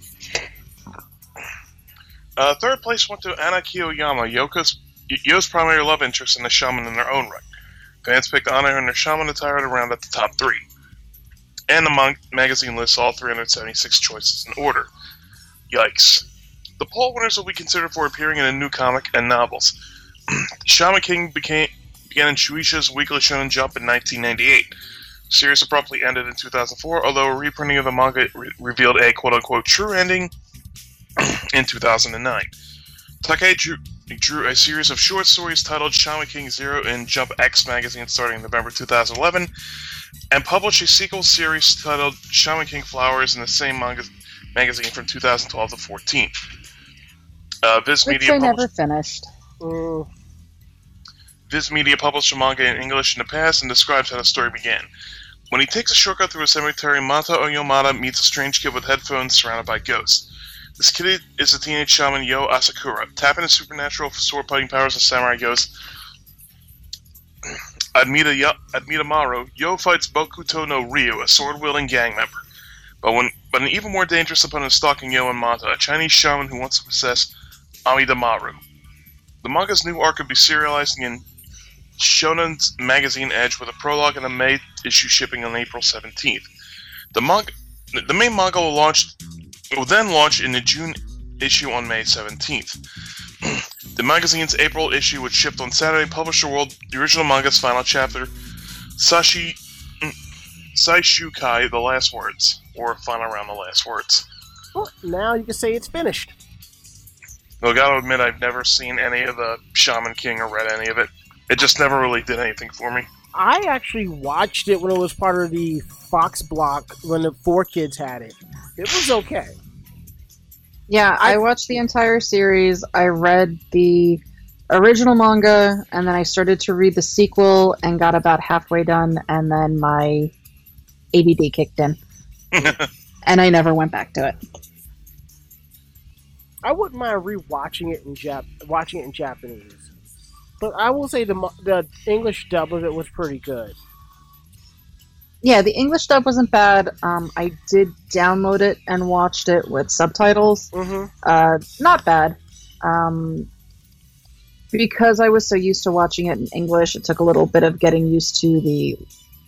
Uh, third place went to Anna Kyoyama, Yoko's, Yo's primary love interest and a shaman in their own right. Fans picked Anna and their shaman attire to round out the top three. And the mon- magazine lists all 376 choices in order. Yikes. The poll winners will be considered for appearing in a new comic and novels. Shaman King became began in Shueisha's Weekly Shonen Jump in 1998. The series abruptly ended in 2004, although a reprinting of the manga re- revealed a quote-unquote true ending in 2009. Takei drew, drew a series of short stories titled Shaman King Zero in Jump X magazine starting in November 2011, and published a sequel series titled Shaman King Flowers in the same manga magazine from 2012 to 14. Uh, Viz Which Media I published- never finished. Viz Media published a manga in English in the past and describes how the story began. When he takes a shortcut through a cemetery, Manta Oyamada meets a strange kid with headphones surrounded by ghosts. This kid is the teenage shaman Yo Asakura. Tapping his supernatural sword fighting powers of samurai ghosts, Admita, Admita Maru, Yo fights Bokuto no Ryu, a sword wielding gang member. But when but an even more dangerous opponent is stalking Yo and Manta, a Chinese shaman who wants to possess Amida Maru. The manga's new arc will be serializing in Shonen's Magazine Edge with a prologue and a May issue shipping on April 17th. The manga, the main manga will launch will then launch in the June issue on May 17th. the magazine's April issue, which shipped on Saturday, published the world the original manga's final chapter, Sashi mm, Saishukai, the last words, or final round, the last words. well, now you can say it's finished. Though I gotta admit, I've never seen any of the Shaman King or read any of it. It just never really did anything for me. I actually watched it when it was part of the Fox block when the four kids had it. It was okay. Yeah, I- I watched the entire series. I read the original manga, and then I started to read the sequel and got about halfway done, and then my ADD kicked in, and I never went back to it. I wouldn't mind rewatching it in Jap, watching it in Japanese. But I will say the the English dub of it was pretty good. Yeah, the English dub wasn't bad. Um, I did download it and watched it with subtitles. Mm-hmm. Uh, not bad. Um, because I was so used to watching it in English, it took a little bit of getting used to the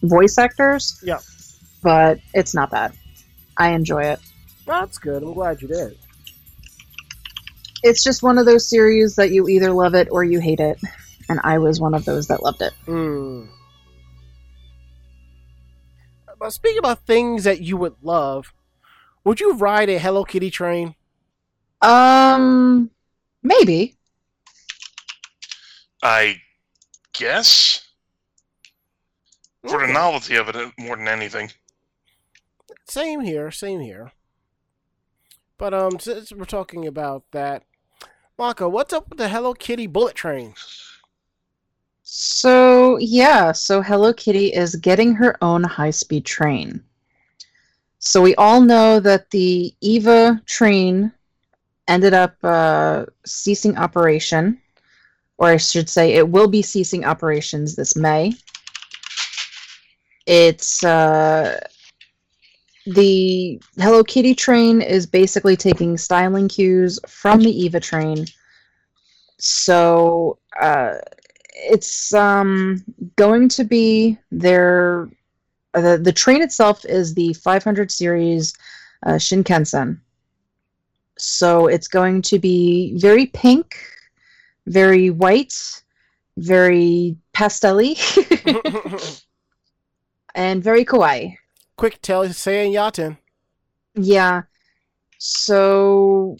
voice actors. Yeah. But it's not bad. I enjoy it. That's good. I'm glad you did. It's just one of those series that you either love it or you hate it. And I was one of those that loved it. Hmm. But speaking about things that you would love, would you ride a Hello Kitty train? Um, maybe. I guess for the novelty of it uh, more than anything. Same here, same here. But um, since we're talking about that, Mako, what's up with the Hello Kitty bullet train? So, yeah, so Hello Kitty is getting her own high speed train. So, we all know that the EVA train ended up uh, ceasing operation, or I should say, it will be ceasing operations this May. It's uh, the Hello Kitty train is basically taking styling cues from the EVA train. So, uh, it's um going to be their uh, the the train itself is the 500 series uh, Shinkansen. So it's going to be very pink, very white, very pastelly, and very kawaii. Quick tell Say saying Yaten. Yeah. So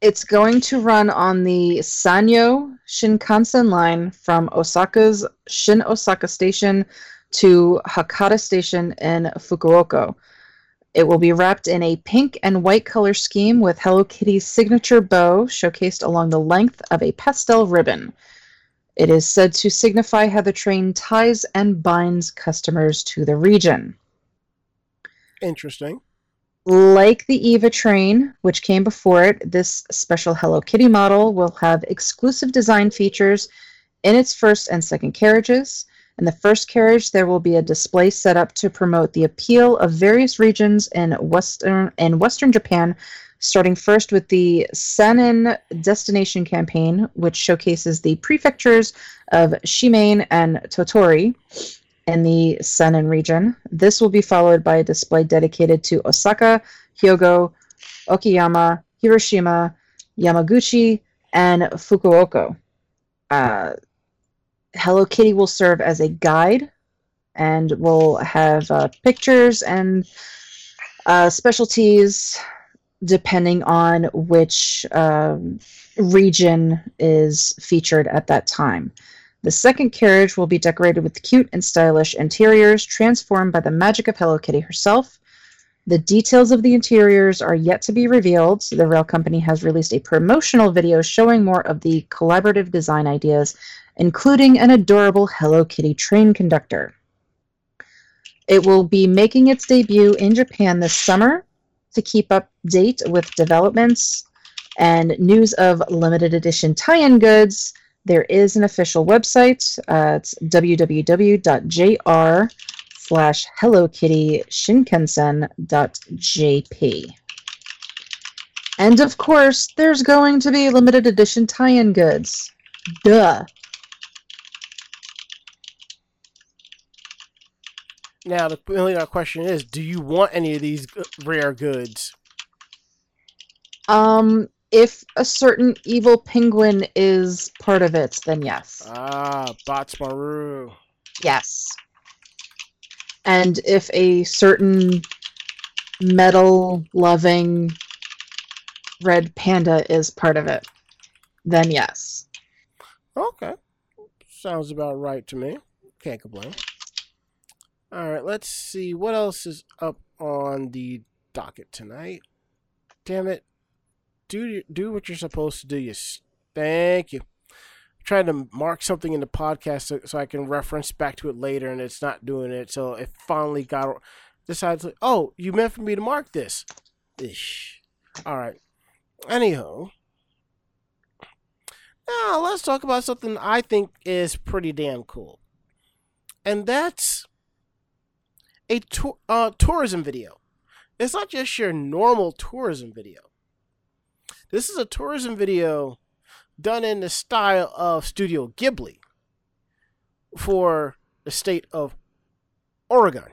it's going to run on the Sanyo Shinkansen line from Osaka's Shin Osaka Station to Hakata Station in Fukuoka. It will be wrapped in a pink and white color scheme with Hello Kitty's signature bow showcased along the length of a pastel ribbon. It is said to signify how the train ties and binds customers to the region. Interesting. Like the EVA train, which came before it, this special Hello Kitty model will have exclusive design features in its first and second carriages. In the first carriage, there will be a display set up to promote the appeal of various regions in Western in Western Japan, starting first with the Sanin Destination campaign, which showcases the prefectures of Shimane and Tottori in the Sanin region. This will be followed by a display dedicated to Osaka, Hyogo, Okayama, Hiroshima, Yamaguchi, and Fukuoka. Uh, Hello Kitty will serve as a guide and we'll have uh, pictures and uh, specialties depending on which um, region is featured at that time. The second carriage will be decorated with cute and stylish interiors transformed by the magic of Hello Kitty herself. The details of the interiors are yet to be revealed. The rail company has released a promotional video showing more of the collaborative design ideas, including an adorable Hello Kitty train conductor. It will be making its debut in Japan this summer to keep up date with developments and news of limited edition tie-in goods. There is an official website. Uh, it's www.jr slash Hello Kitty Shinkansen.jp. And of course, there's going to be limited edition tie-in goods. Duh. Now the million dollar question is: Do you want any of these rare goods? Um, if a certain evil penguin is part of it, then yes. Ah, Badtz-Maru. Yes. And if a certain metal loving red panda is part of it, then yes. Okay, sounds about right to me. Can't complain. All right, let's see what else is up on the docket tonight. Damn it! Do do what you're supposed to do. You. Thank you. trying to mark something in the podcast so, so I can reference back to it later, and it's not doing it. So it finally got decides oh, you meant for me to mark this. Ish. All right. Anyhow, now let's talk about something I think is pretty damn cool, and that's a uh, tourism video. It's not just your normal tourism video. This is a tourism video done in the style of Studio Ghibli for the state of Oregon.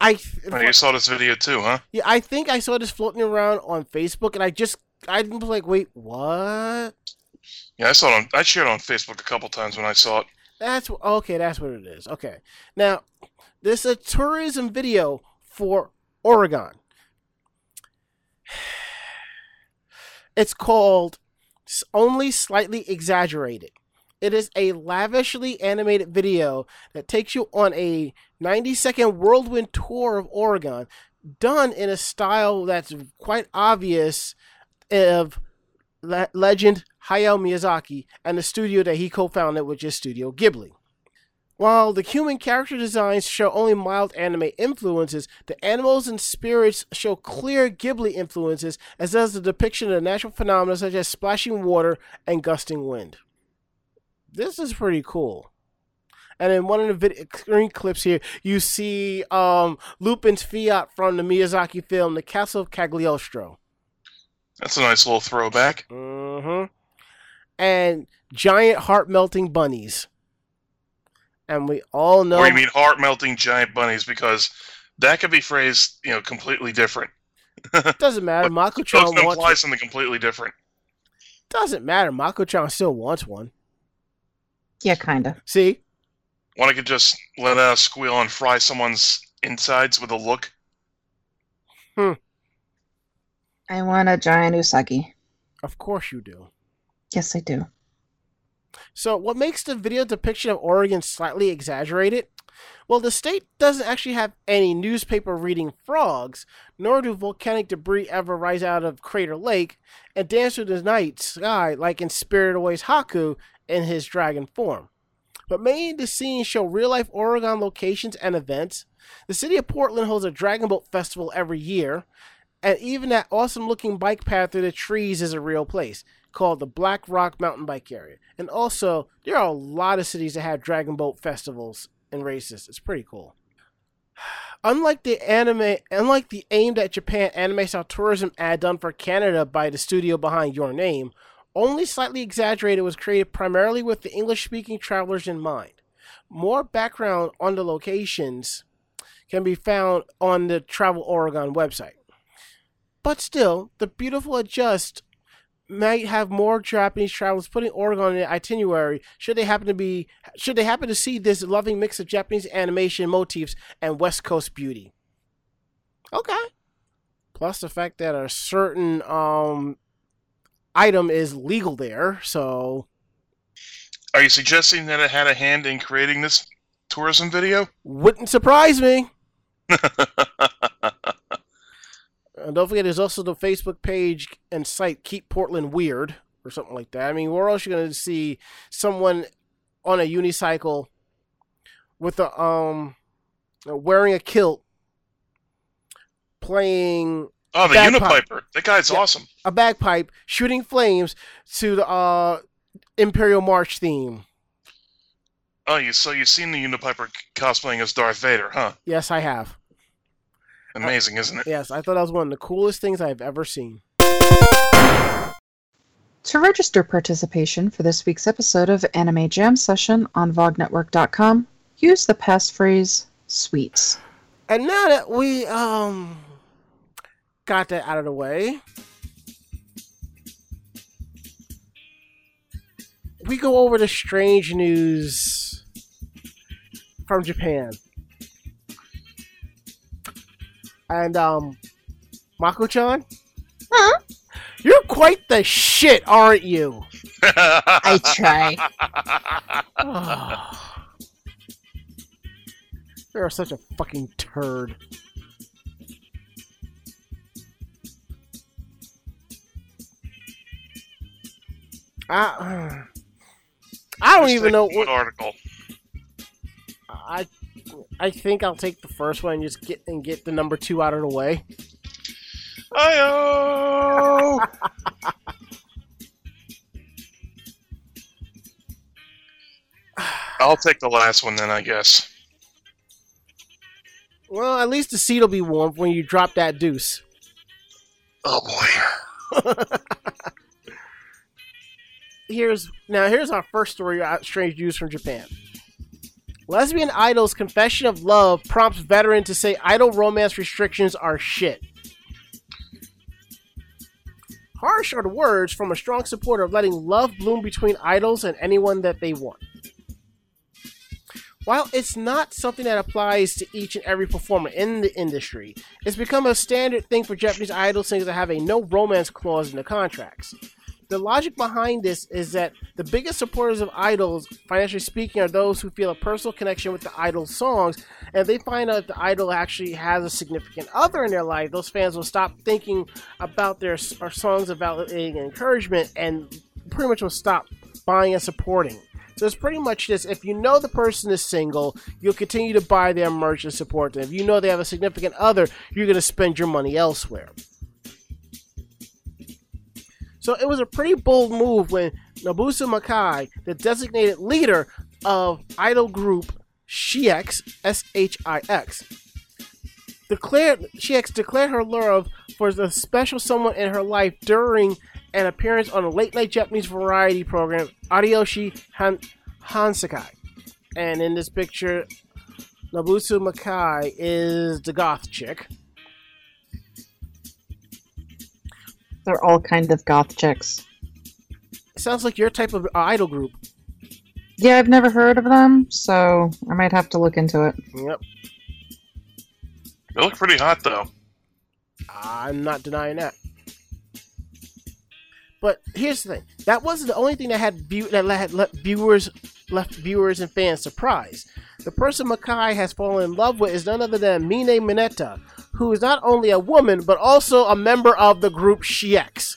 I th- Oh, you saw this video too, huh? yeah, I think I saw this floating around on Facebook, and I just I was like, wait, what? Yeah, I saw it on. I shared it on Facebook a couple times when I saw it. That's okay. That's what it is. Okay, now this is a tourism video for Oregon. It's called Only Slightly Exaggerated. It is a lavishly animated video that takes you on a 90 second whirlwind tour of Oregon, done in a style that's quite obvious of le- legend Hayao Miyazaki and the studio that he co-founded, which is Studio Ghibli. While the human character designs show only mild anime influences, the animals and spirits show clear Ghibli influences, as does the depiction of natural phenomena such as splashing water and gusting wind. This is pretty cool. And in one of the video screen clips here, you see um, Lupin's Fiat from the Miyazaki film The Castle of Cagliostro. That's a nice little throwback. Mm-hmm. And giant heart melting bunnies. And we all know Or you mean heart melting giant bunnies? Because that could be phrased, you know, completely different. doesn't matter. Those Mako-chan can wants imply something completely different. doesn't matter. Mako-chan still wants one. Yeah, kinda. See? One I could just let out a squeal and fry someone's insides with a look. Hmm. I want a giant usagi. Of course you do. Yes, I do. So, what makes the video depiction of Oregon slightly exaggerated? Well, the state doesn't actually have any newspaper reading frogs, nor do volcanic debris ever rise out of Crater Lake and dance through the night sky like in Spirit Away's Haku in his dragon form. But many of the scenes show real life Oregon locations and events. The city of Portland holds a Dragon Boat Festival every year, and even that awesome looking bike path through the trees is a real place called the Black Rock Mountain Bike Area. And also, there are a lot of cities that have Dragon Boat festivals and races. It's pretty cool. Unlike the anime, unlike the aimed at Japan anime style tourism ad done for Canada by the studio behind Your Name, only slightly exaggerated was created primarily with the English speaking travelers in mind. More background on the locations can be found on the Travel Oregon website. But still, the beautiful adjust might have more Japanese travelers putting Oregon in the itinerary should they happen to be should they happen to see this loving mix of Japanese animation motifs and West Coast beauty. Okay. Plus the fact that a certain um item is legal there, so Are you suggesting that it had a hand in creating this tourism video? wouldn't surprise me. And don't forget, there's also the Facebook page and site Keep Portland Weird or something like that. I mean, where else you gonna see someone on a unicycle with a um wearing a kilt playing Oh, the Bagpipe. Unipiper. That guy's Yeah. awesome. a bagpipe shooting flames to the uh Imperial March theme. Oh, you so you've seen the Unipiper cosplaying as Darth Vader, huh? Yes, I have. Amazing, isn't it? Yes, I thought that was one of the coolest things I've ever seen. To register participation for this week's episode of Anime Jam Session on VogNetwork.com, use the passphrase SWEETS. And now that we um got that out of the way, we go over the strange news from Japan. And um Mako-chan, Huh? you're quite the shit, aren't you? I try. You're such a fucking turd. I, I don't Just even know what article. I. I think I'll take the first one and just get and get the number two out of the way. Ayo! I'll take the last one then, I guess. Well, at least the seat will be warm when you drop that deuce. Oh boy. here's now here's our first story about strange news from Japan. Lesbian idol's confession of love prompts veteran to say idol romance restrictions are shit. Harsh are the words from a strong supporter of letting love bloom between idols and anyone that they want. While it's not something that applies to each and every performer in the industry, it's become a standard thing for Japanese idol singers to have a no romance clause in the contracts. The logic behind this is that the biggest supporters of idols, financially speaking, are those who feel a personal connection with the idol's songs. And if they find out the idol actually has a significant other in their life, those fans will stop thinking about their songs of validating encouragement and pretty much will stop buying and supporting. So it's pretty much this. If you know the person is single, you'll continue to buy their merch and support them. If you know they have a significant other, you're going to spend your money elsewhere. So it was a pretty bold move when Nobusu Makai, the designated leader of idol group Shix, S-H-I-X, declared Shix declared her love for the special someone in her life during an appearance on a late night Japanese variety program, Ariyoshi Han- Hanseikai. And in this picture, Nobusu Makai is the goth chick. They're all kind of goth chicks. Sounds like your type of idol group. Yeah, I've never heard of them, so I might have to look into it. Yep. They look pretty hot though. I'm not denying that. But here's the thing: that wasn't the only thing that had view that had left viewers left viewers and fans surprised. The person Makai has fallen in love with is none other than Mine Mineta, who is not only a woman but also a member of the group Shix.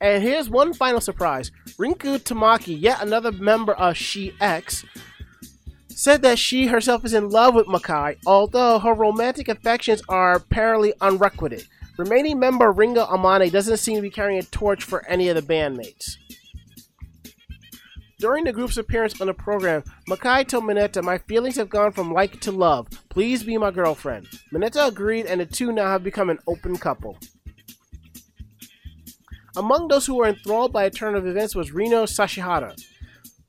And here's one final surprise: Rinku Tamaki, yet another member of She X, said that she herself is in love with Makai, although her romantic affections are apparently unrequited. Remaining member Ringo Amane doesn't seem to be carrying a torch for any of the bandmates. During the group's appearance on the program, Makai told Mineta, My feelings have gone from like to love. Please be my girlfriend. Mineta agreed, and the two now have become an open couple. Among those who were enthralled by a turn of events was Rino Sashihara.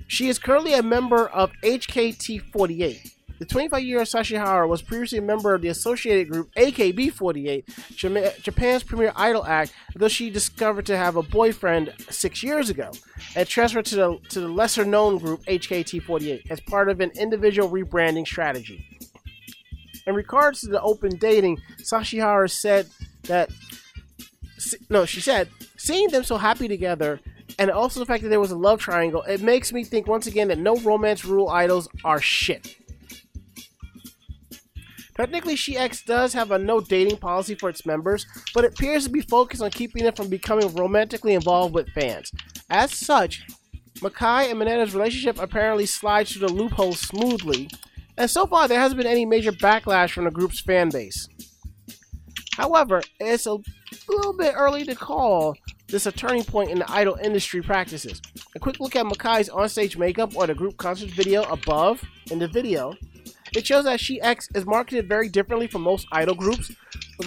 She is currently a member of HKT48. The 25 year old Sashihara was previously a member of the associated group AKB48, Japan's premier idol act, though she discovered to have a boyfriend six years ago, and transferred to the, to the lesser known group HKT48 as part of an individual rebranding strategy. In regards to the open dating, Sashihara said that no, she said, seeing them so happy together, and also the fact that there was a love triangle, it makes me think once again that no romance rule idols are shit. Technically, SheX does have a no dating policy for its members, but it appears to be focused on keeping it from becoming romantically involved with fans. As such, Makai and Mineta's relationship apparently slides through the loophole smoothly, and so far there hasn't been any major backlash from the group's fan base. However, it's a little bit early to call this a turning point in the idol industry practices. A quick look at Makai's onstage makeup or the group concert video above in the video. It shows that She X is marketed very differently from most idol groups,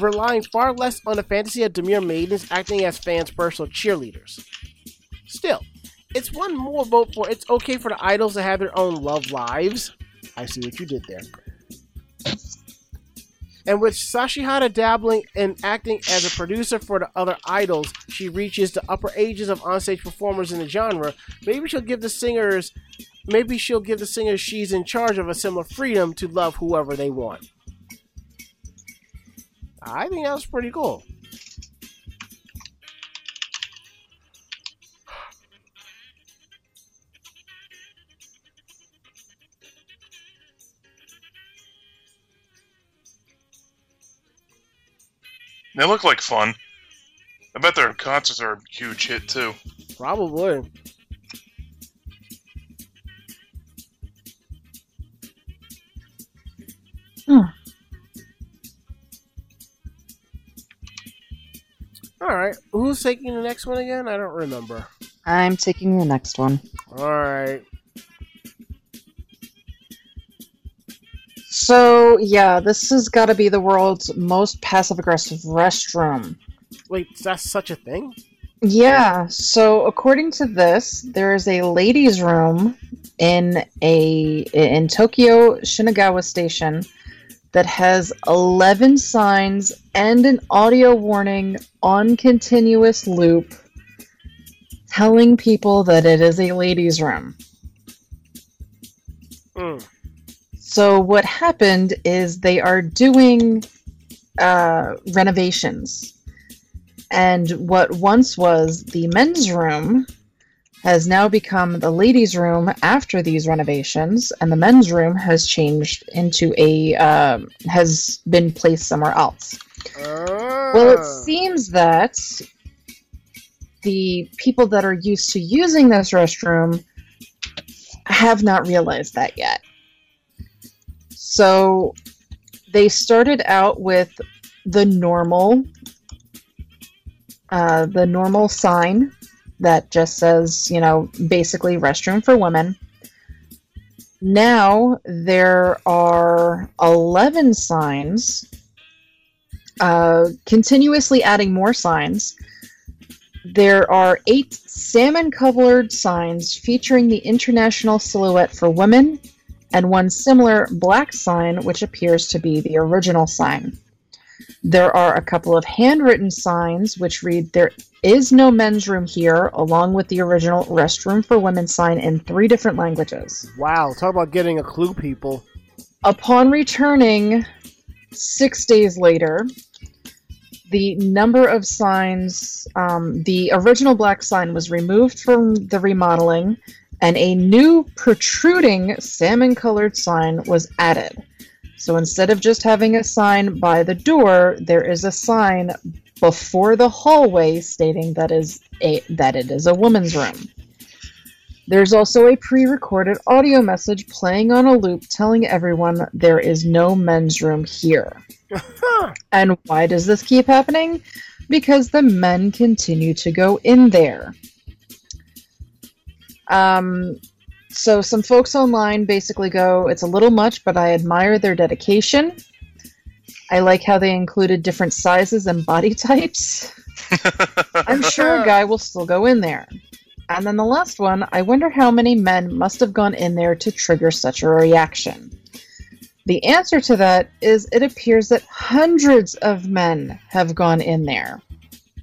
relying far less on the fantasy of demure maidens acting as fans' personal cheerleaders. Still, it's one more vote for it's okay for the idols to have their own love lives. I see what you did there and with Sashihara dabbling in acting as a producer for the other idols, she reaches the upper ages of onstage performers in the genre. Maybe she'll give the singers, maybe she'll give the singers she's in charge of a similar freedom to love whoever they want. I think that was pretty cool. They look like fun. I bet their concerts are a huge hit too. Probably. Hmm. All right, who's taking the next one again? I don't remember. I'm taking the next one. All right. So, yeah, this has got to be the world's most passive aggressive restroom. Wait, that's such a thing? Yeah, so according to this, there is a ladies' room in a in Tokyo Shinagawa Station that has 11 signs and an audio warning on continuous loop telling people that it is a ladies' room. Mm. So what happened is they are doing uh, renovations, and what once was the men's room has now become the ladies' room after these renovations, and the men's room has changed into a um has been placed somewhere else. Well, it Ah. seems that the people that are used to using this restroom have not realized that yet. So they started out with the normal uh, the normal sign that just says, you know, basically restroom for women. Now there are 11 signs, uh, continuously adding more signs. There are eight salmon colored signs featuring the international silhouette for women, and one similar black sign, which appears to be the original sign. There are a couple of handwritten signs which read, There is no men's room here, along with the original restroom for women sign in three different languages. Wow, talk about getting a clue, people. Upon returning six days later, the number of signs, um, the original black sign was removed from the remodeling, and a new protruding salmon colored sign was added. So instead of just having a sign by the door, there is a sign before the hallway stating that is a that it is a woman's room. There's also a pre-recorded audio message playing on a loop telling everyone there is no men's room here. And why does this keep happening? Because the men continue to go in there. Um, so some folks online basically go, it's a little much, but I admire their dedication. I like how they included different sizes and body types. I'm sure a guy will still go in there. And then the last one, I wonder how many men must have gone in there to trigger such a reaction. The answer to that is it appears that hundreds of men have gone in there.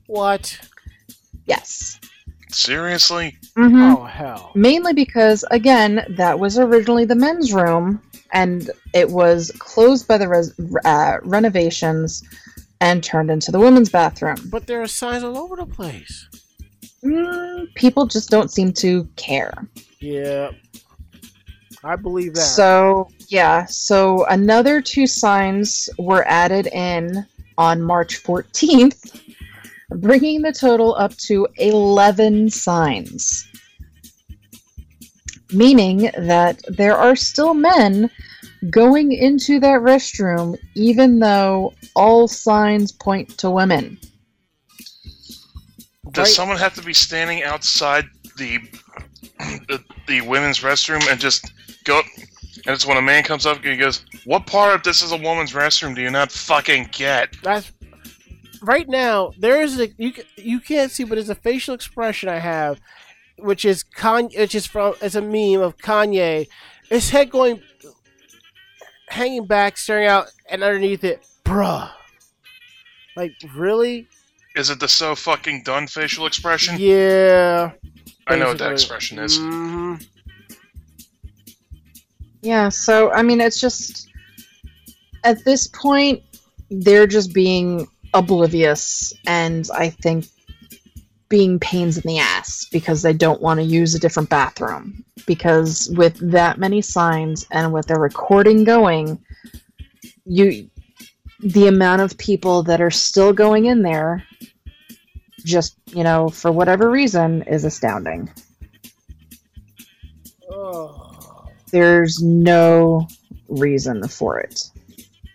What? Yes. Seriously? Mhm. Oh hell. Mainly because, again, that was originally the men's room, and it was closed by the res- uh, renovations and turned into the women's bathroom. But there are signs all over the place. Mm, people just don't seem to care. Yeah. I believe that. So, yeah, so another two signs were added in on March 14th, bringing the total up to 11 signs. Meaning that there are still men going into that restroom, even though all signs point to women. Does Right. someone have to be standing outside the, the the women's restroom and just go up? And it's when a man comes up and he goes, "What part of this is a woman's restroom do you not fucking get?" That's right now. There is a you you can't see, but it's a facial expression I have, which is Kanye, which is from it's a meme of Kanye, his head going, hanging back, staring out, and underneath it, bruh. Like really? Is it the so fucking done facial expression? Yeah. I know what that expression is. Mhm. Yeah, so I mean, it's just at this point they're just being oblivious, and I think being pains in the ass because they don't want to use a different bathroom. Because with that many signs and with the recording going, you the amount of people that are still going in there just you know for whatever reason is astounding Oh, there's no reason for it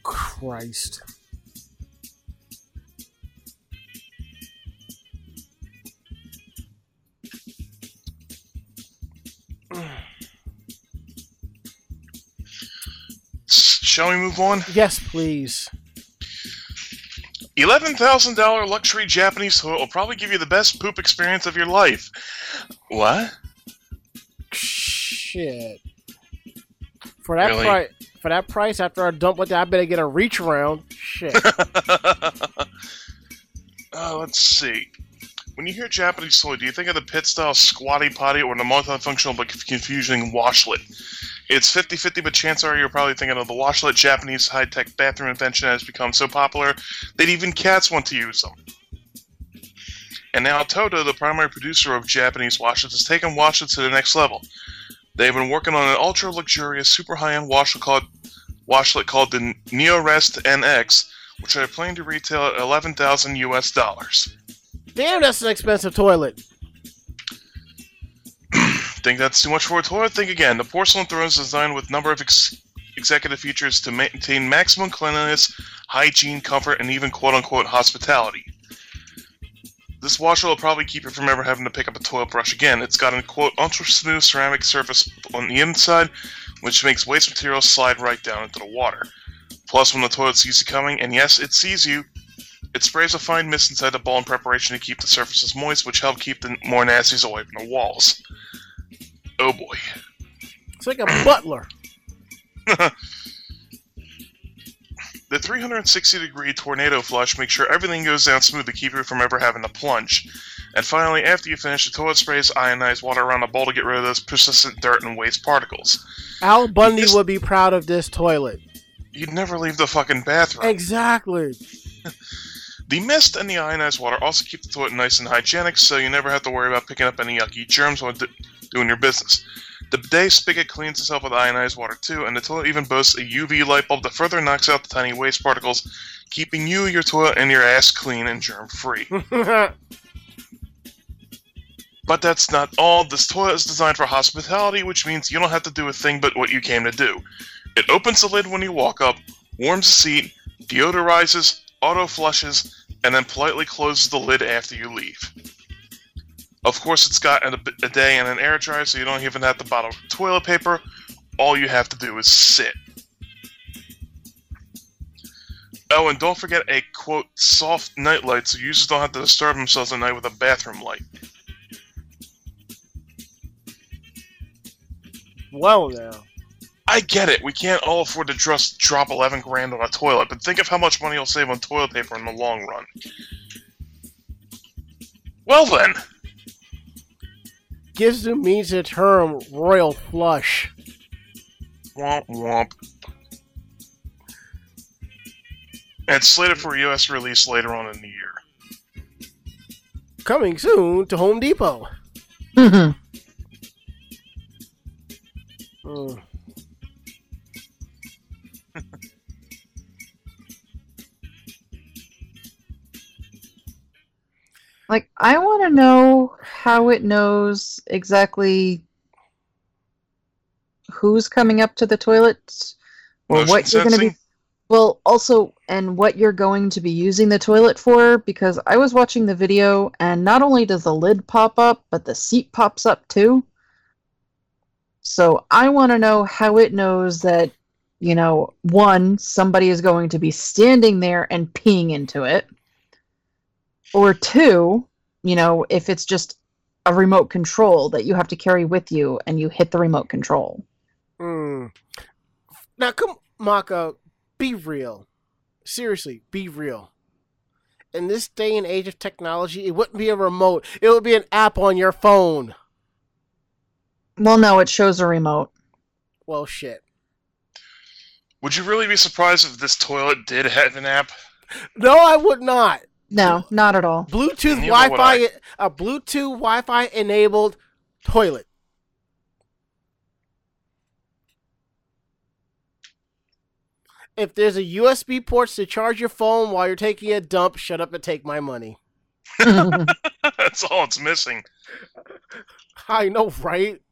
Christ. Shall we move on? Yes, please. Eleven thousand dollar luxury Japanese toilet will probably give you the best poop experience of your life. What? Shit. For that Really? price, for that price, after I dump with that, I better get a reach around. Shit. uh, let's see. When you hear Japanese toilet, do you think of the pit style squatty potty or the multifunctional but confusing washlet? It's 50 50, but chances are you're probably thinking of the washlet Japanese high tech bathroom invention that has become so popular that even cats want to use them. And now Toto, the primary producer of Japanese washlets, has taken washlets to the next level. They've been working on an ultra luxurious, super high end washlet called, washlet called the NeoRest NX, which are planning to retail at 11,000 US dollars. Damn, that's an expensive toilet. Think that's too much for a toilet? Think again. The porcelain throne is designed with a number of ex- executive features to maintain maximum cleanliness, hygiene, comfort, and even quote unquote hospitality. This washer will probably keep you from ever having to pick up a toilet brush again. It's got a quote ultra smooth ceramic surface on the inside, which makes waste material slide right down into the water. Plus, when the toilet sees you coming, and yes, it sees you, it sprays a fine mist inside the bowl in preparation to keep the surfaces moist, which help keep the more nasties away from the walls. Oh boy. It's like a butler. The 360 degree tornado flush makes sure everything goes down smooth to keep you from ever having to plunge. And finally, after you finish, the toilet sprays ionized water around the bowl to get rid of those persistent dirt and waste particles. Al Bundy This- would be proud of this toilet. You'd never leave the fucking bathroom. Exactly. The mist and the ionized water also keep the toilet nice and hygienic, so you never have to worry about picking up any yucky germs while d- doing your business. The bidet spigot cleans itself with ionized water too, and the toilet even boasts a UV light bulb that further knocks out the tiny waste particles, keeping you, your toilet, and your ass clean and germ free. But that's not all. This toilet is designed for hospitality, which means you don't have to do a thing but what you came to do. It opens the lid when you walk up, warms the seat, deodorizes, auto flushes, and then politely closes the lid after you leave. Of course, it's got a, a day and an air dryer, so you don't even have to bottle toilet paper. All you have to do is sit. Oh, and don't forget a quote soft night light, so users don't have to disturb themselves at night with a bathroom light. Well, now. I get it. We can't all afford to just drop eleven grand on a toilet, but think of how much money you'll save on toilet paper in the long run. Well then, Gives the means the term royal flush. womp womp. And it's slated for U.S. release later on in the year. Coming soon to Home Depot. Mhm. Like, I want to know how it knows exactly who's coming up to the toilet or Motion what you're going to be. Well, also, and what you're going to be using the toilet for, because I was watching the video, and not only does the lid pop up, but the seat pops up too. So I want to know how it knows that, you know, one, somebody is going to be standing there and peeing into it, or two, you know, if it's just a remote control that you have to carry with you and you hit the remote control. Mm. Now, come, Mako, be real. Seriously, be real. In this day and age of technology, it wouldn't be a remote. It would be an app on your phone. Well, no, it shows a remote. Well, shit. Would you really be surprised if this toilet did have an app? No, I would not. No, not at all. Bluetooth Wi-Fi, a Bluetooth Wi-Fi enabled toilet. If there's a USB ports to charge your phone while you're taking a dump, shut up and take my money. That's all it's missing. I know, right?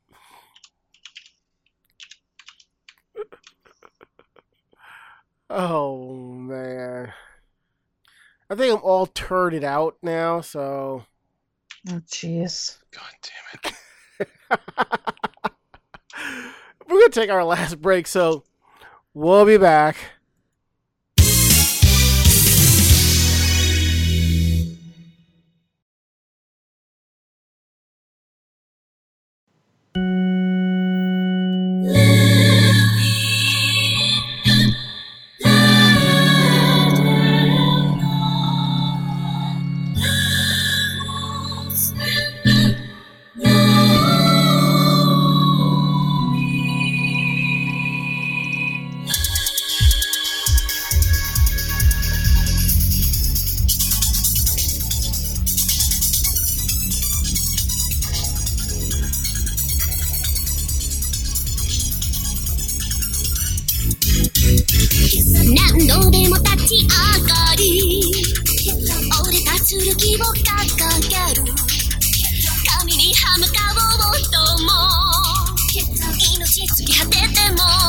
Oh man. I think I'm all turded out now, so Oh, jeez. God damn it. we're gonna take our last break, so we'll be back. ち上がり。俺たちる気を掲げる。髪に歯向かおうとも命突き果てても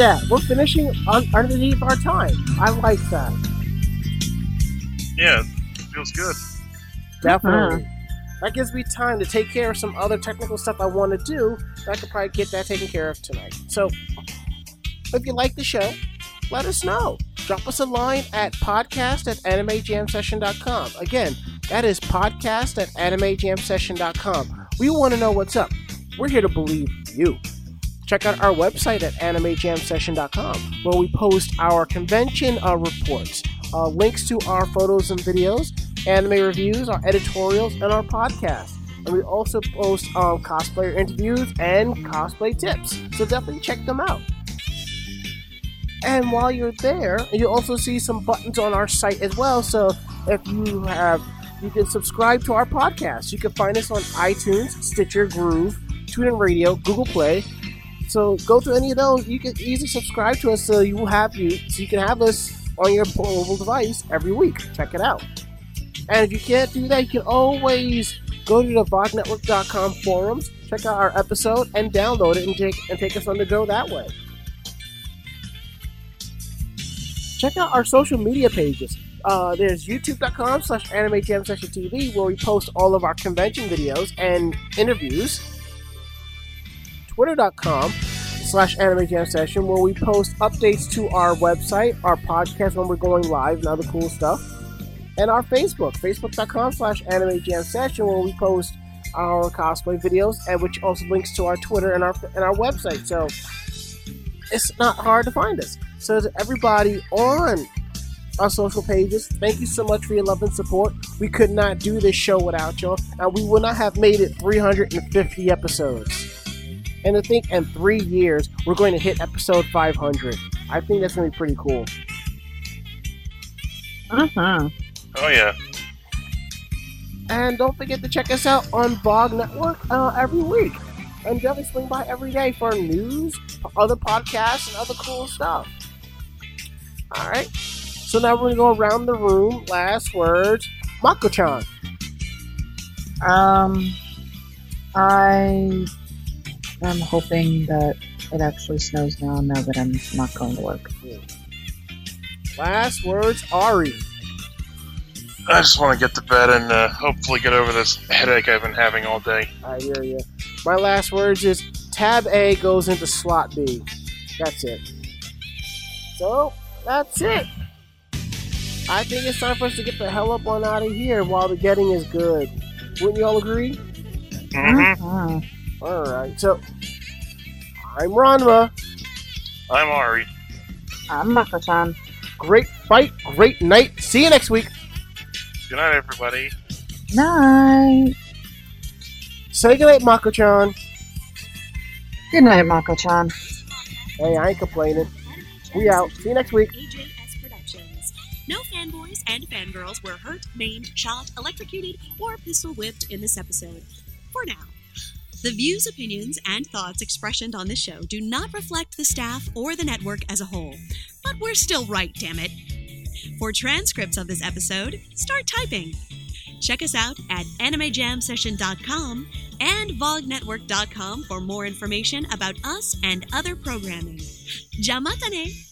that. We're finishing on, underneath our time. I like that. Yeah, feels good. Definitely. Uh-huh. That gives me time to take care of some other technical stuff I want to do. I could probably get that taken care of tonight. So, if you like the show, let us know. Drop us a line at podcast at animejamsession.com. Again, that is podcast at animejamsession.com. We want to know what's up. We're here to believe you. Check out our website at animejamsession.com where we post our convention uh, reports, uh, links to our photos and videos, anime reviews, our editorials, and our podcast. And we also post um, cosplayer interviews and cosplay tips. So definitely check them out. And while you're there, you'll also see some buttons on our site as well. So if you have, you can subscribe to our podcast. You can find us on iTunes, Stitcher, Groove, TuneIn Radio, Google Play. So go to any of those. You can easily subscribe to us so you will have you so you can have us on your mobile device every week. Check it out. And if you can't do that, you can always go to the VogNetwork.com forums, check out our episode, and download it and take and take us on the go that way. Check out our social media pages. Uh, there's youtube.com slash anime session TV where we post all of our convention videos and interviews. Twitter.com slash anime jam session where we post updates to our website, our podcast when we're going live and other cool stuff. And our Facebook, facebook.com slash anime jam session where we post our cosplay videos and which also links to our Twitter and our and our website. So it's not hard to find us. So to everybody on our social pages, thank you so much for your love and support. We could not do this show without y'all, and we would not have made it 350 episodes. And I think in three years we're going to hit episode 500. I think that's going to be pretty cool. Uh-huh. Oh yeah. And don't forget to check us out on Vog Network uh, every week. And definitely swing by every day for news, other podcasts, and other cool stuff. All right. So now we're going to go around the room. Last words. Mako-chan. Um, I am hoping that it actually snows now. Now that I'm not going to work. Last words. Ari. I just want to get to bed and uh, hopefully get over this headache I've been having all day. I hear you. My last words is tab A goes into slot B. That's it. So, that's it. I think it's time for us to get the hell up on out of here while the getting is good. Wouldn't you all agree? Mm-hmm. Uh-huh. Alright, so I'm Ranma, I'm Ari. I'm Mako-chan. Great fight, great night. See you next week. Good night, everybody. Night. Say goodnight, Mako-chan. Good night, Mako-chan. Hey, I ain't complaining. We out. See you next week. AJS Productions. No fanboys and fangirls were hurt, maimed, shot, electrocuted, or pistol whipped in this episode. For now. The views, opinions, and thoughts expressed on this show do not reflect the staff or the network as a whole. But we're still right, damn it. For transcripts of this episode, start typing. Check us out at animejamsession.com and vognetwork.com for more information about us and other programming. Jamatane!